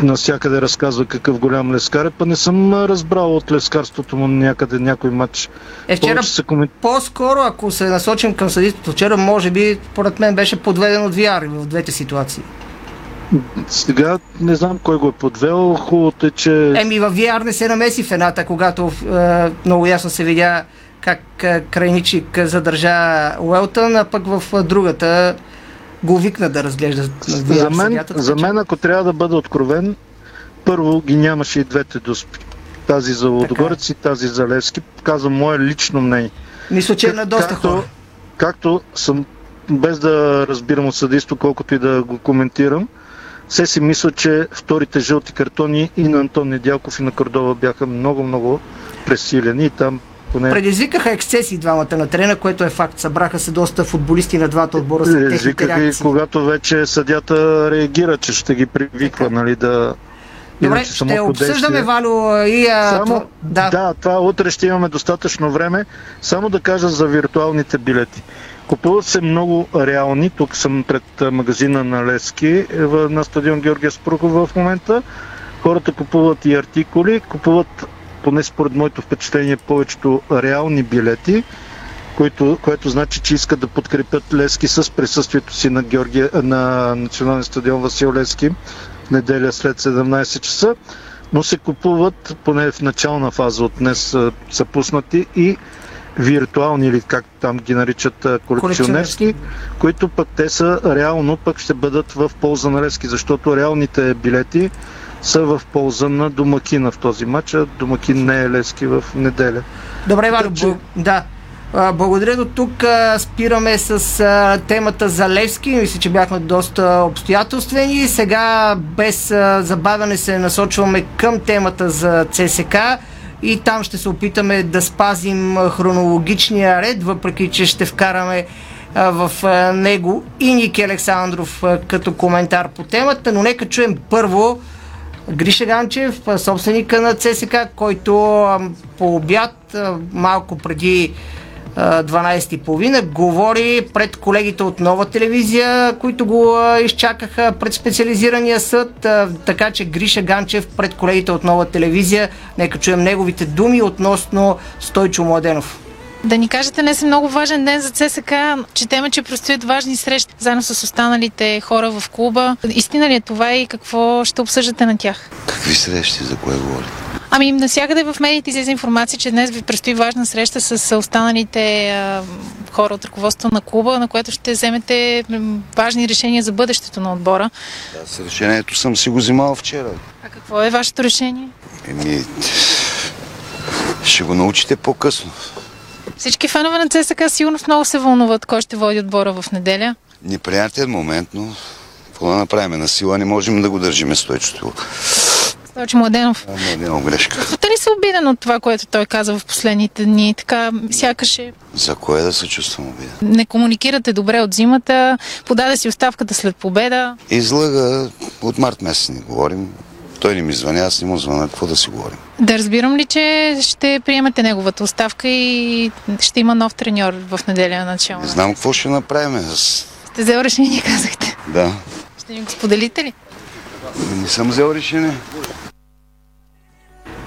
навсякъде разказва какъв голям лескар е, па не съм разбрал от лескарството му някъде някой матч. Е, вчера се комен- по-скоро, ако се насочим към съдителството, вчера може би, поред мен, беше подведен от VR в двете ситуации. Сега не знам кой го е подвел. Хубавото е, че... Еми, в VR не се намеси в едната, когато е, много ясно се видя как е, Крайничик задържа Уелтън, а пък в е, другата го викна да разглежда VR За мен, така за мен, ако трябва да бъда откровен, първо ги нямаше и двете доспи. Тази за Лодогорец и тази за Левски. Казвам мое лично мнение. Мисля, че е на доста както, хора. Както съм, без да разбирам от съдейство, колкото и да го коментирам, все си мисля, че вторите жълти картони и на Антон Недялков и на Кордова бяха много-много пресилени и там поне... Предизвикаха ексцесии двамата на трена, което е факт. Събраха се доста футболисти на двата отбора за техните Извикаха и когато вече съдята реагира, че ще ги привиква, нали, да... Добре, Иначе ще обсъждаме, Валю, и... А, Само, това- да. да, това утре ще имаме достатъчно време. Само да кажа за виртуалните билети. Купуват се много реални. Тук съм пред магазина на Лески е, на стадион Георгия Спрухов в момента. Хората купуват и артикули, купуват, поне според моето впечатление, повечето реални билети, които, което значи, че искат да подкрепят Лески с присъствието си на, Георгия, на Националния стадион Васил Лески в неделя след 17 часа, но се купуват, поне в начална фаза от днес са, са пуснати и виртуални или как там ги наричат колекционерски, които пък те са реално пък ще бъдат в полза на Лески, защото реалните билети са в полза на домакина в този матч, а домакин не е Лески в неделя. Добре, Валю, бл- да. Благодаря до тук. Спираме с темата за Левски. Мисля, че бяхме доста обстоятелствени. Сега без забавяне се насочваме към темата за ЦСК и там ще се опитаме да спазим хронологичния ред, въпреки че ще вкараме в него и Ники Александров като коментар по темата, но нека чуем първо Гриша Ганчев, собственика на ЦСК, който по обяд, малко преди а, 12.30, говори пред колегите от нова телевизия, които го изчакаха пред специализирания съд. Така че Гриша Ганчев пред колегите от нова телевизия, нека чуем неговите думи относно Стойчо Младенов. Да ни кажете, днес е много важен ден за ЦСК. Четеме, че предстоят важни срещи заедно с останалите хора в клуба. Истина ли е това и какво ще обсъждате на тях? Какви срещи, за кое говори? Ами, навсякъде в медиите излиза информация, че днес ви предстои важна среща с останалите а, хора от ръководството на клуба, на което ще вземете важни решения за бъдещето на отбора. Аз решението съм си го взимал вчера. А какво е вашето решение? Еми, ще го научите по-късно. Всички фенове на ЦСК сигурно много се вълнуват кой ще води отбора в неделя. Неприятен момент, но какво да направим? На сила не можем да го държиме стойчето. Стойчо Младенов. Младено грешка. Дали се обиден от това, което той каза в последните дни? Така, сякаш е За кое да се чувствам обиден? не комуникирате добре от зимата, подаде си оставката след победа. Излъга от март месец не говорим. Той не ми звъня, аз не му звъня. Какво да си говорим? Да разбирам ли, че ще приемете неговата оставка и ще има нов треньор в неделя на начало? Не знам какво ще направим. Аз... Сте взел решение, казахте. Да. Ще ни го споделите ли? Не съм взел решение.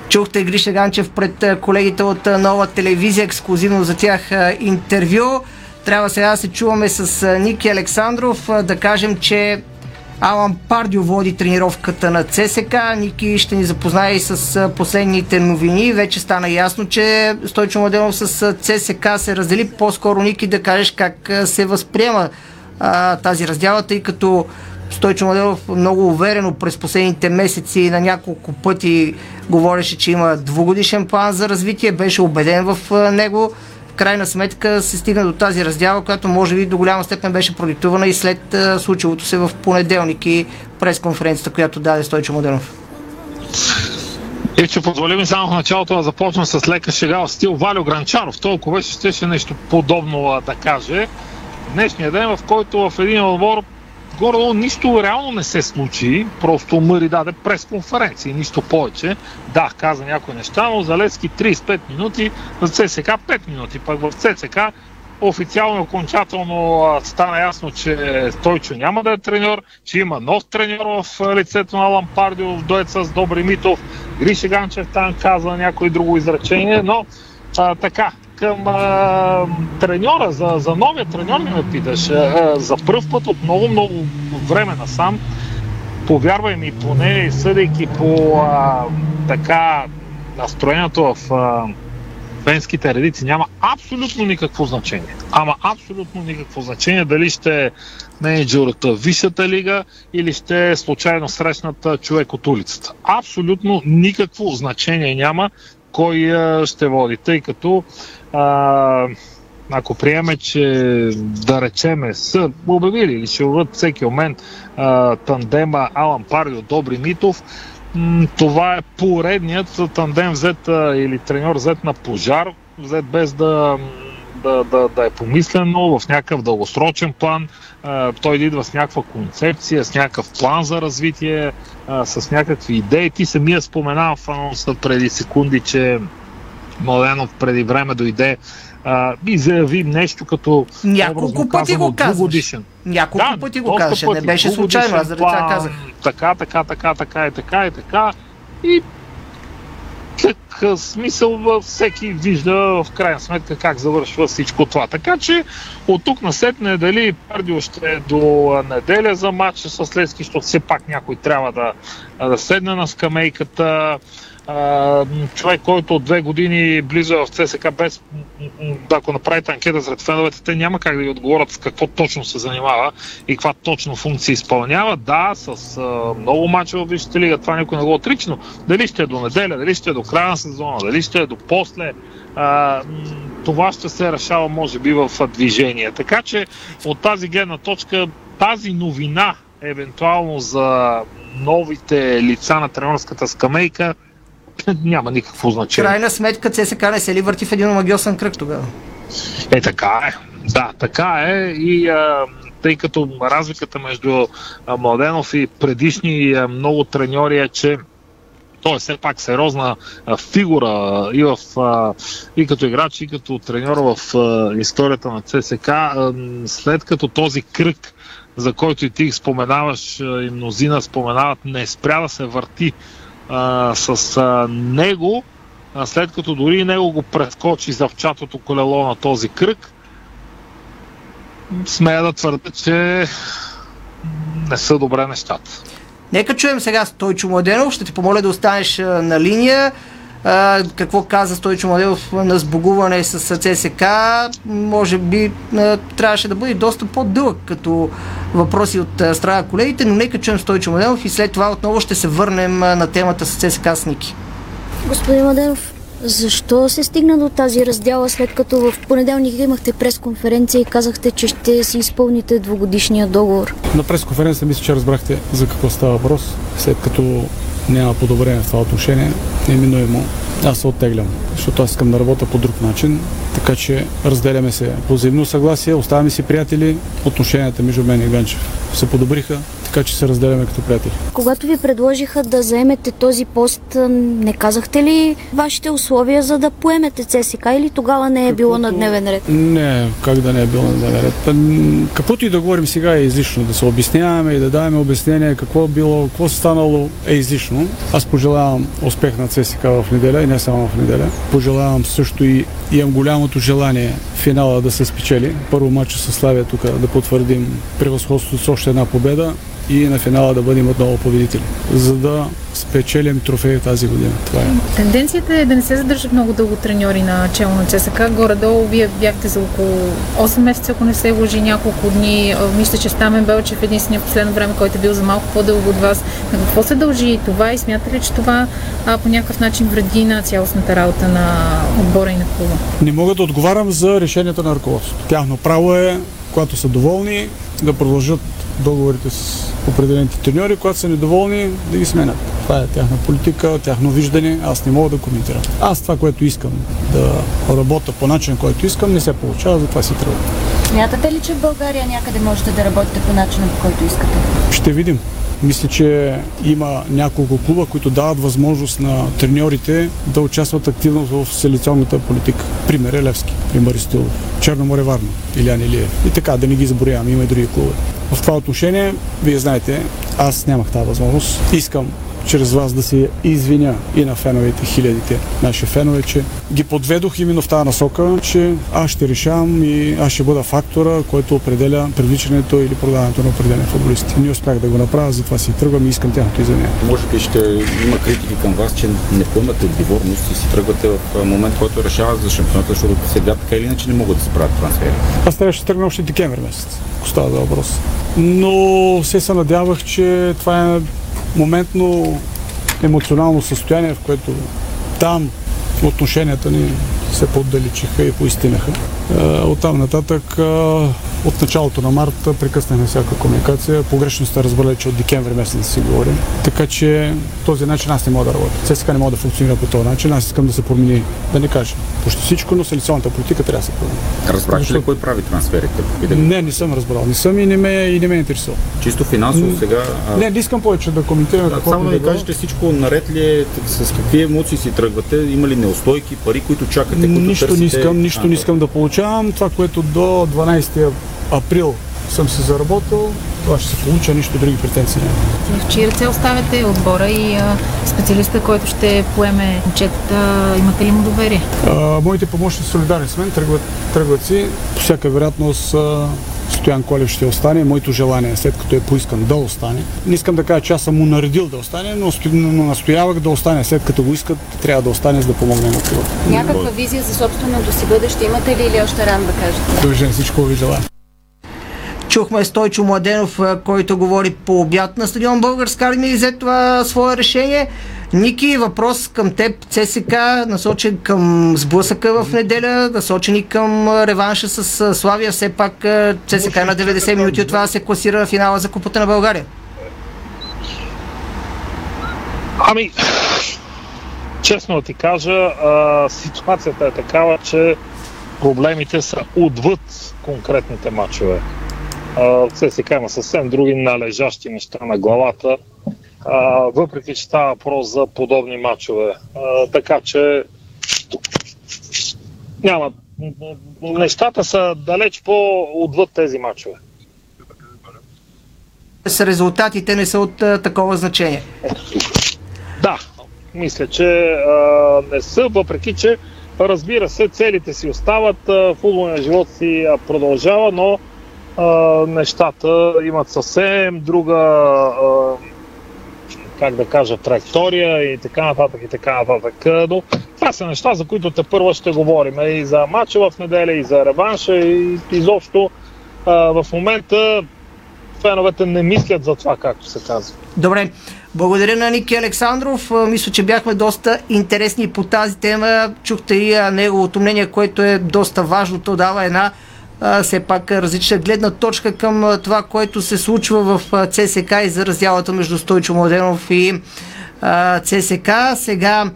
Чухте Гриша Ганчев пред а, колегите от а, нова телевизия, ексклюзивно за тях а, интервю. Трябва сега да се чуваме с Ники Александров, да кажем, че Алан Пардио води тренировката на ЦСК. Ники ще ни запознае и с последните новини. Вече стана ясно, че Стойчо Младенов с ЦСК се раздели. По-скоро Ники да кажеш как се възприема а, тази раздяла, тъй като Стойчо Младенов много уверено през последните месеци на няколко пъти говореше, че има двугодишен план за развитие, беше убеден в него. Крайна сметка се стигна до тази раздяла, която може би до голяма степен беше продиктувана и след случилото се в понеделник и през конференцията, която даде Стойчо Младенов. И че позволи ми само в началото да започна с лека шега в стил Валю Гранчаров. Толкова ще щеше нещо подобно да каже. Днешния ден, в който в един отбор горе нищо реално не се случи, просто Мъри даде пресконференция, нищо повече. Да, каза някои неща, но за Левски 35 минути, за ЦСК 5 минути, пък в ЦСК официално окончателно стана ясно, че Стойчо няма да е треньор, че има нов треньор в лицето на Лампардио в дует с Добри Митов. Гриша Ганчев там каза някое друго изречение, но а, така, към а, треньора, за, за новия треньор не ме питаш. А, за първ път от много, много време насам, повярвай ми, поне съдейки по а, така настроението в а, венските редици, няма абсолютно никакво значение. Ама абсолютно никакво значение дали ще менеджерата в Висшата лига или ще случайно срещната човек от улицата. Абсолютно никакво значение няма кой ще води, тъй като а, ако приеме, че да речеме са обявили или ще уват всеки момент а, тандема Алан Пардио Добри Митов, м- това е поредният тандем взет а, или треньор взет на пожар, взет без да, да, да, да е помислено в някакъв дългосрочен план. А, той идва с някаква концепция, с някакъв план за развитие, а, с някакви идеи. Ти самия споменава в анонса преди секунди, че Младенов преди време дойде а, и заяви нещо като Няколко пъти го казваш. Няколко да, пъти го казваше, не беше случайно, аз заради това казах. Така, така, така, така и така и така. И как смисъл всеки вижда в крайна сметка как завършва всичко това. Така че от тук на сетне дали Пардио ще е до неделя за матча с Лески, защото все пак някой трябва да, да седне на скамейката човек, който от две години близо в ЦСК, без, ако направите анкета сред феновете, те няма как да ви отговорят с какво точно се занимава и каква точно функция изпълнява. Да, с а, много мача в Висшата лига, това никой не го отрича, дали ще е до неделя, дали ще е до края на сезона, дали ще е до после, а, това ще се решава, може би, в движение. Така че от тази гледна точка, тази новина, евентуално за новите лица на тренерската скамейка, няма никакво значение. Крайна сметка ЦСК не се ли върти в един магиосен кръг тогава? Е, така е. Да, така е. И а, тъй като разликата между а, Младенов и предишни а, много треньори е, че той е все пак сериозна фигура и, в, и като играч, и като треньор в историята на ЦСК. След като този кръг, за който и ти споменаваш, и мнозина споменават, не спря да се върти с а, него, а, след като дори него го прескочи завчатото колело на този кръг, смея да твърда, че не са добре нещата. Нека чуем сега Стойчо Младенов. Ще те помоля да останеш на линия. А, какво каза Стойчо Младенов на сбогуване с ЦСК? Може би а, трябваше да бъде доста по-дълъг като въпроси от а, страна колегите, но нека чуем Стойчо Младенов и след това отново ще се върнем а, на темата с ЦСК с Ники. Господин Младенов, защо се стигна до тази раздяла, след като в понеделник имахте пресконференция и казахте, че ще си изпълните двогодишния договор? На пресконференция мисля, че разбрахте за какво става въпрос, след като няма подобрение в това отношение, неминуемо аз се оттеглям, защото аз искам да работя по друг начин, така че разделяме се по взаимно съгласие, оставаме си приятели, отношенията между мен и Ганчев се подобриха, така че се разделяме като приятели. Когато ви предложиха да заемете този пост, не казахте ли вашите условия за да поемете ЦСК или тогава не е Каквото... било на дневен ред? Не, как да не е било на дневен ред. Каквото и да говорим сега е излишно, да се обясняваме и да даваме обяснение какво е било, какво е станало е излишно. Аз пожелавам успех на ЦСК в неделя и не само в неделя. Пожелавам също и имам голямото желание финала да се спечели. Първо матча с Славия тук да потвърдим превъзходството с още една победа и на финала да бъдем отново победители, за да спечелим трофеи тази година. Това е. Тенденцията е да не се задържат много дълго треньори на чело на ЦСК. Горе-долу вие бяхте за около 8 месеца, ако не се лъжи няколко дни. Мисля, че Стамен Белчев е единствения в последно време, който е бил за малко по-дълго от вас. На какво се дължи това и смятате ли, че това а, по някакъв начин вреди на цялостната работа на отбора и на клуба? Не мога да отговарям за решението на ръководството. Тяхно право е, когато са доволни, да продължат договорите с определените треньори, когато са недоволни, да ги сменят. Това е тяхна политика, тяхно виждане. Аз не мога да коментирам. Аз това, което искам да работя по начин, който искам, не се получава, затова си тръгвам. Смятате ли, че в България някъде можете да работите по начина, по който искате? Ще видим. Мисля, че има няколко клуба, които дават възможност на треньорите да участват активно в селекционната политика. Пример е Левски, пример е Стилов, Черноморе Варна, Илян Илиев. И така, да не ги заборявам, има и други клубове. В това отношение, вие знаете, аз нямах тази възможност. Искам чрез вас да се извиня и на феновете, хилядите наши фенове, че ги подведох именно в тази насока, че аз ще решавам и аз ще бъда фактора, който определя привличането или продаването на определени футболисти. Не успях да го направя, затова си тръгвам и искам тяхното извинение. Може би ще има критики към вас, че не поемате отговорност и си тръгвате в момент, който решава за шампионата, защото сега така или иначе не могат да се правят трансфери. Аз трябваше да тръгна още декември месец, ако става въпрос. Но все се надявах, че това е моментно емоционално състояние, в което там отношенията ни се поддалечиха и поистинаха. От там нататък, от началото на март прекъснахме всяка комуникация. Погрешно сте разбрали, че от декември месец си говорим. Така че този начин аз не мога да работя. ЦСКА не мога да функционира по този начин. Аз искам да се промени, да не кажа почти всичко, но селекционната политика трябва да се промени. Разбрахте ли кой прави трансферите? Не, не съм разбрал. Не съм и не ме, и не ме интересува. Чисто финансово сега... А... Не, не искам повече да коментирам. Да, само да ми кажете всичко наред ли е, с какви емоции си тръгвате, има ли неустойки, пари, които чакате, които нищо търсите? не искам, нищо а, не искам да получавам. Това, което до 12 април съм се заработал, това ще се получа, нищо други претенции няма. В чия ръце оставяте отбора и а, специалиста, който ще поеме отчетата, имате ли му доверие? А, моите помощници солидарни с мен, тръгват, тръгват си. По всяка вероятност а, Стоян Колев ще остане. Моето желание, след като е поискан да остане. Не искам да кажа, че аз съм му наредил да остане, но, но настоявах да остане. След като го искат, трябва да остане, за да помогне на клуба. Някаква визия за собственото си бъдеще имате ли или още рано да кажете? Довиждане, всичко ви желая. Чухме Стойчо Младенов, който говори по обяд на стадион Българска армия и взе това свое решение. Ники, въпрос към теб, ЦСК, насочен към сблъсъка в неделя, насочен и към реванша с Славия. Все пак ЦСК на 90 минути от това се класира в финала за Купата на България. Ами, честно да ти кажа, ситуацията е такава, че проблемите са отвъд конкретните матчове. ЦСК има съвсем други належащи неща на главата, а, въпреки че става въпрос за подобни матчове. А, така че няма. Нещата са далеч по-отвъд тези матчове. С резултатите не са от а, такова значение. Да, мисля, че а, не са, въпреки че разбира се, целите си остават, футболният живот си продължава, но нещата имат съвсем друга, как да кажа, траектория и така нататък и така нататък. Но това са неща, за които те първо ще говорим и за матча в неделя, и за реванша, и изобщо в момента феновете не мислят за това, както се казва. Добре. Благодаря на Ники Александров. Мисля, че бяхме доста интересни по тази тема. Чухте и неговото мнение, което е доста важно. То дава една все пак различна гледна точка към това, което се случва в а, ЦСК и за раздялата между Стойчо Младенов и а, ЦСК. Сега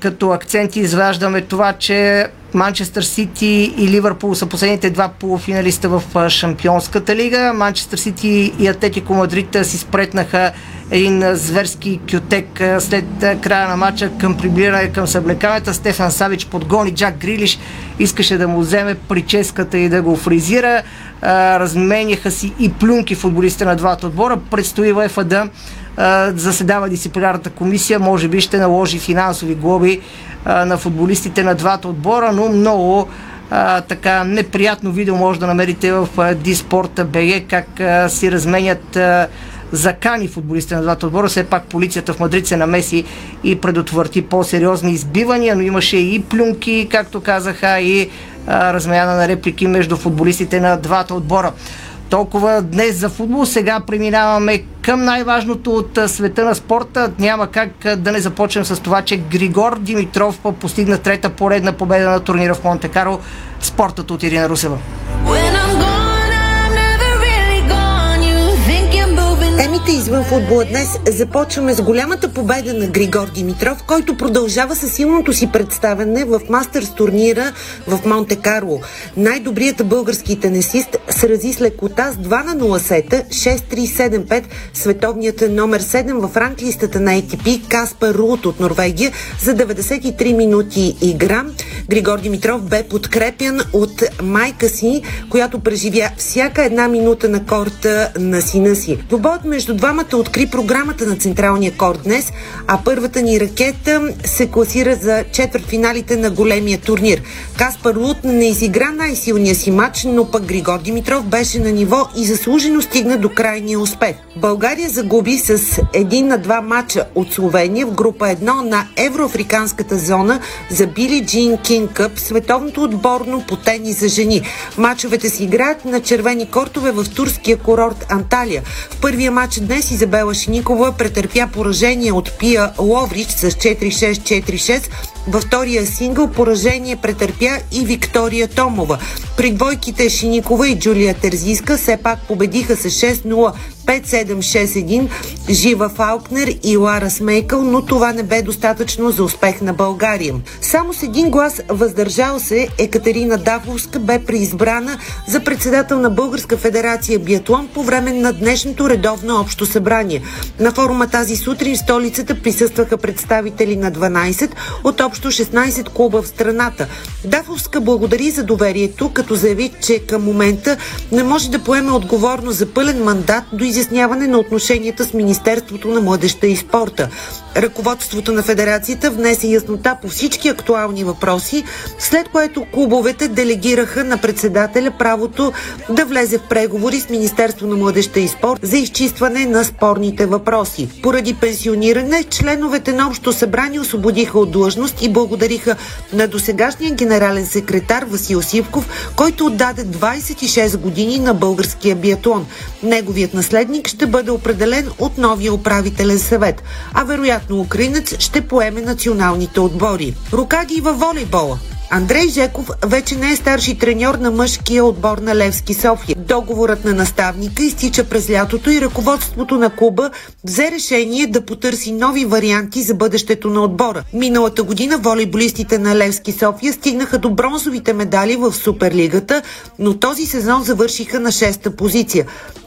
като акценти изваждаме това, че Манчестър Сити и Ливърпул са последните два полуфиналиста в Шампионската лига. Манчестър Сити и Атлетико Мадрид си спретнаха един зверски кютек след края на матча към приближане към съблекаването. Стефан Савич подгони Джак Грилиш, искаше да му вземе прическата и да го фризира. Разменяха си и плюнки футболистите на двата отбора. Предстои в да заседава дисциплинарната комисия, може би ще наложи финансови глоби на футболистите на двата отбора, но много а, така неприятно видео може да намерите в Диспорта БГ, как а, си разменят а, закани футболистите на двата отбора. Все пак полицията в Мадрид се намеси и предотврати по-сериозни избивания, но имаше и плюнки, както казаха, и а, размяна на реплики между футболистите на двата отбора. Толкова днес за футбол. Сега преминаваме към най-важното от света на спорта. Няма как да не започнем с това, че Григор Димитров постигна трета поредна победа на турнира в Монте-Каро. Спортът от Ирина Русева. Извън футбола днес започваме с голямата победа на Григор Димитров, който продължава със силното си представяне в мастърс турнира в Монте Карло. Най-добрият български тенесист срази с лекота с 2 на 0 сета 6-3-7-5 световният номер 7 в ранглистата на ATP Каспар Рут от Норвегия за 93 минути игра. Григор Димитров бе подкрепян от майка си, която преживя всяка една минута на корта на сина си. Двобоят между двамата откри програмата на Централния корт днес, а първата ни ракета се класира за четвъртфиналите на големия турнир. Каспар Лут не изигра най-силния си матч, но пък Григор Димитров беше на ниво и заслужено стигна до крайния успех. България загуби с един на два матча от Словения в група 1 на Евроафриканската зона за Били Джин Кинг Къп, световното отборно по тени за жени. Мачовете си играят на червени кортове в турския курорт Анталия. В първия матч днес Изабела Шиникова претърпя поражение от Пия Ловрич с 4-6-4-6. Във втория сингъл поражение претърпя и Виктория Томова. При двойките Шиникова и Джулия Терзиска все пак победиха с 6-0 5-7-6-1 Жива Фалкнер и Лара Смейкъл, но това не бе достатъчно за успех на България. Само с един глас въздържал се Екатерина Дафовска бе преизбрана за председател на Българска федерация Биатлон по време на днешното редовно общо събрание. На форума тази сутрин в столицата присъстваха представители на 12 от общо 16 клуба в страната. Дафовска благодари за доверието, като заяви, че към момента не може да поеме отговорност за пълен мандат до изясняване на отношенията с Министерството на младеща и спорта. Ръководството на федерацията внесе яснота по всички актуални въпроси, след което клубовете делегираха на председателя правото да влезе в преговори с Министерство на младеща и спорт за изчистване на спорните въпроси. Поради пенсиониране, членовете на Общо събрание освободиха от длъжност и благодариха на досегашния генерален секретар Васил Сивков, който отдаде 26 години на българския биатлон. Неговият наследник ще бъде определен от новия управителен съвет, а вероятно украинец ще поеме националните отбори. Рукаги във волейбола. Андрей Жеков вече не е старши треньор на мъжкия отбор на Левски София. Договорът на наставника изтича през лятото и ръководството на клуба взе решение да потърси нови варианти за бъдещето на отбора. Миналата година волейболистите на Левски София стигнаха до бронзовите медали в Суперлигата, но този сезон завършиха на шеста позиция.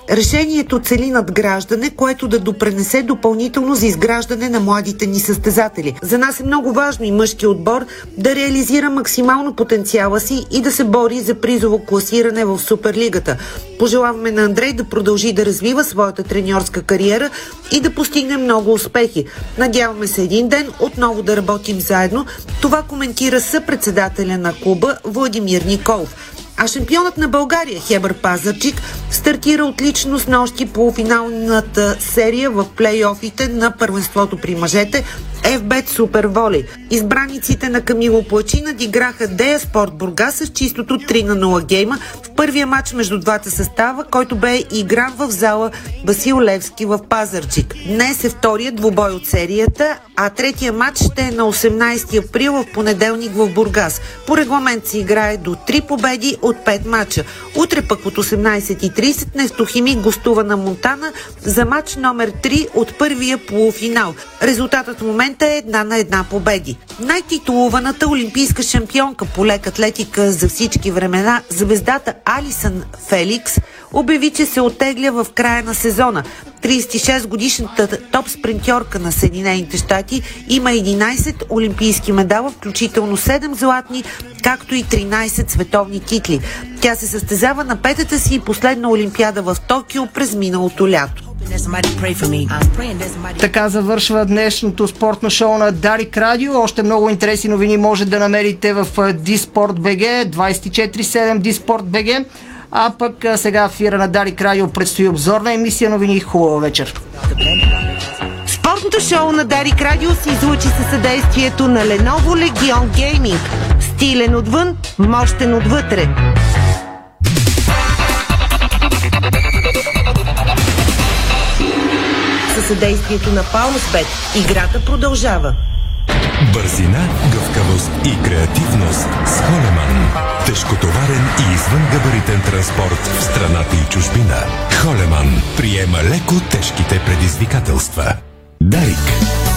Решението цели надграждане, което да допренесе допълнително за изграждане на младите ни състезатели. За нас е много важно и мъжки отбор да реализира максимално потенциала си и да се бори за призово класиране в Суперлигата. Пожелаваме на Андрей да продължи да развива своята треньорска кариера и да постигне много успехи. Надяваме се един ден отново да работим заедно. Това коментира съпредседателя на клуба Владимир Николов. А шампионът на България Хебър Пазарчик стартира отлично с нощи по финалната серия в плейофите на първенството при мъжете FBET Супер Воли. Избраниците на Камило Плачи надиграха Дея Спорт Бургас с чистото 3 на 0 гейма в първия матч между двата състава, който бе игран в зала Басил Левски в Пазарчик. Днес е втория двубой от серията, а третия матч ще е на 18 април в понеделник в Бургас. По регламент се играе до 3 победи от 5 матча. Утре пък от 18.30 Нефтохимик гостува на Монтана за матч номер 3 от първия полуфинал. Резултатът в момента е една на една победи. Най-титулуваната олимпийска шампионка по лек атлетика за всички времена, звездата Алисън Феликс, обяви, че се отегля в края на сезона. 36-годишната топ спринтьорка на Съединените щати има 11 олимпийски медала, включително 7 златни, както и 13 световни титли. Тя се състезава на петата си и последна олимпиада в Токио през миналото лято. Така завършва днешното спортно шоу на Дарик Радио. Още много интересни новини може да намерите в Диспорт БГ, 24-7 Диспорт БГ. А пък сега в ефира на Дарик Радио предстои обзорна емисия новини. Хубава вечер! Спортното шоу на Дарик Радио се излучи със съдействието на Lenovo Legion Gaming. Стилен отвън, мощен отвътре. Със съдействието на Palmsbet играта продължава. Бързина, гъвкавост и креативност с Холеман. Тежкотоварен и извънгабаритен транспорт в страната и чужбина. Холеман приема леко тежките предизвикателства. Дарик.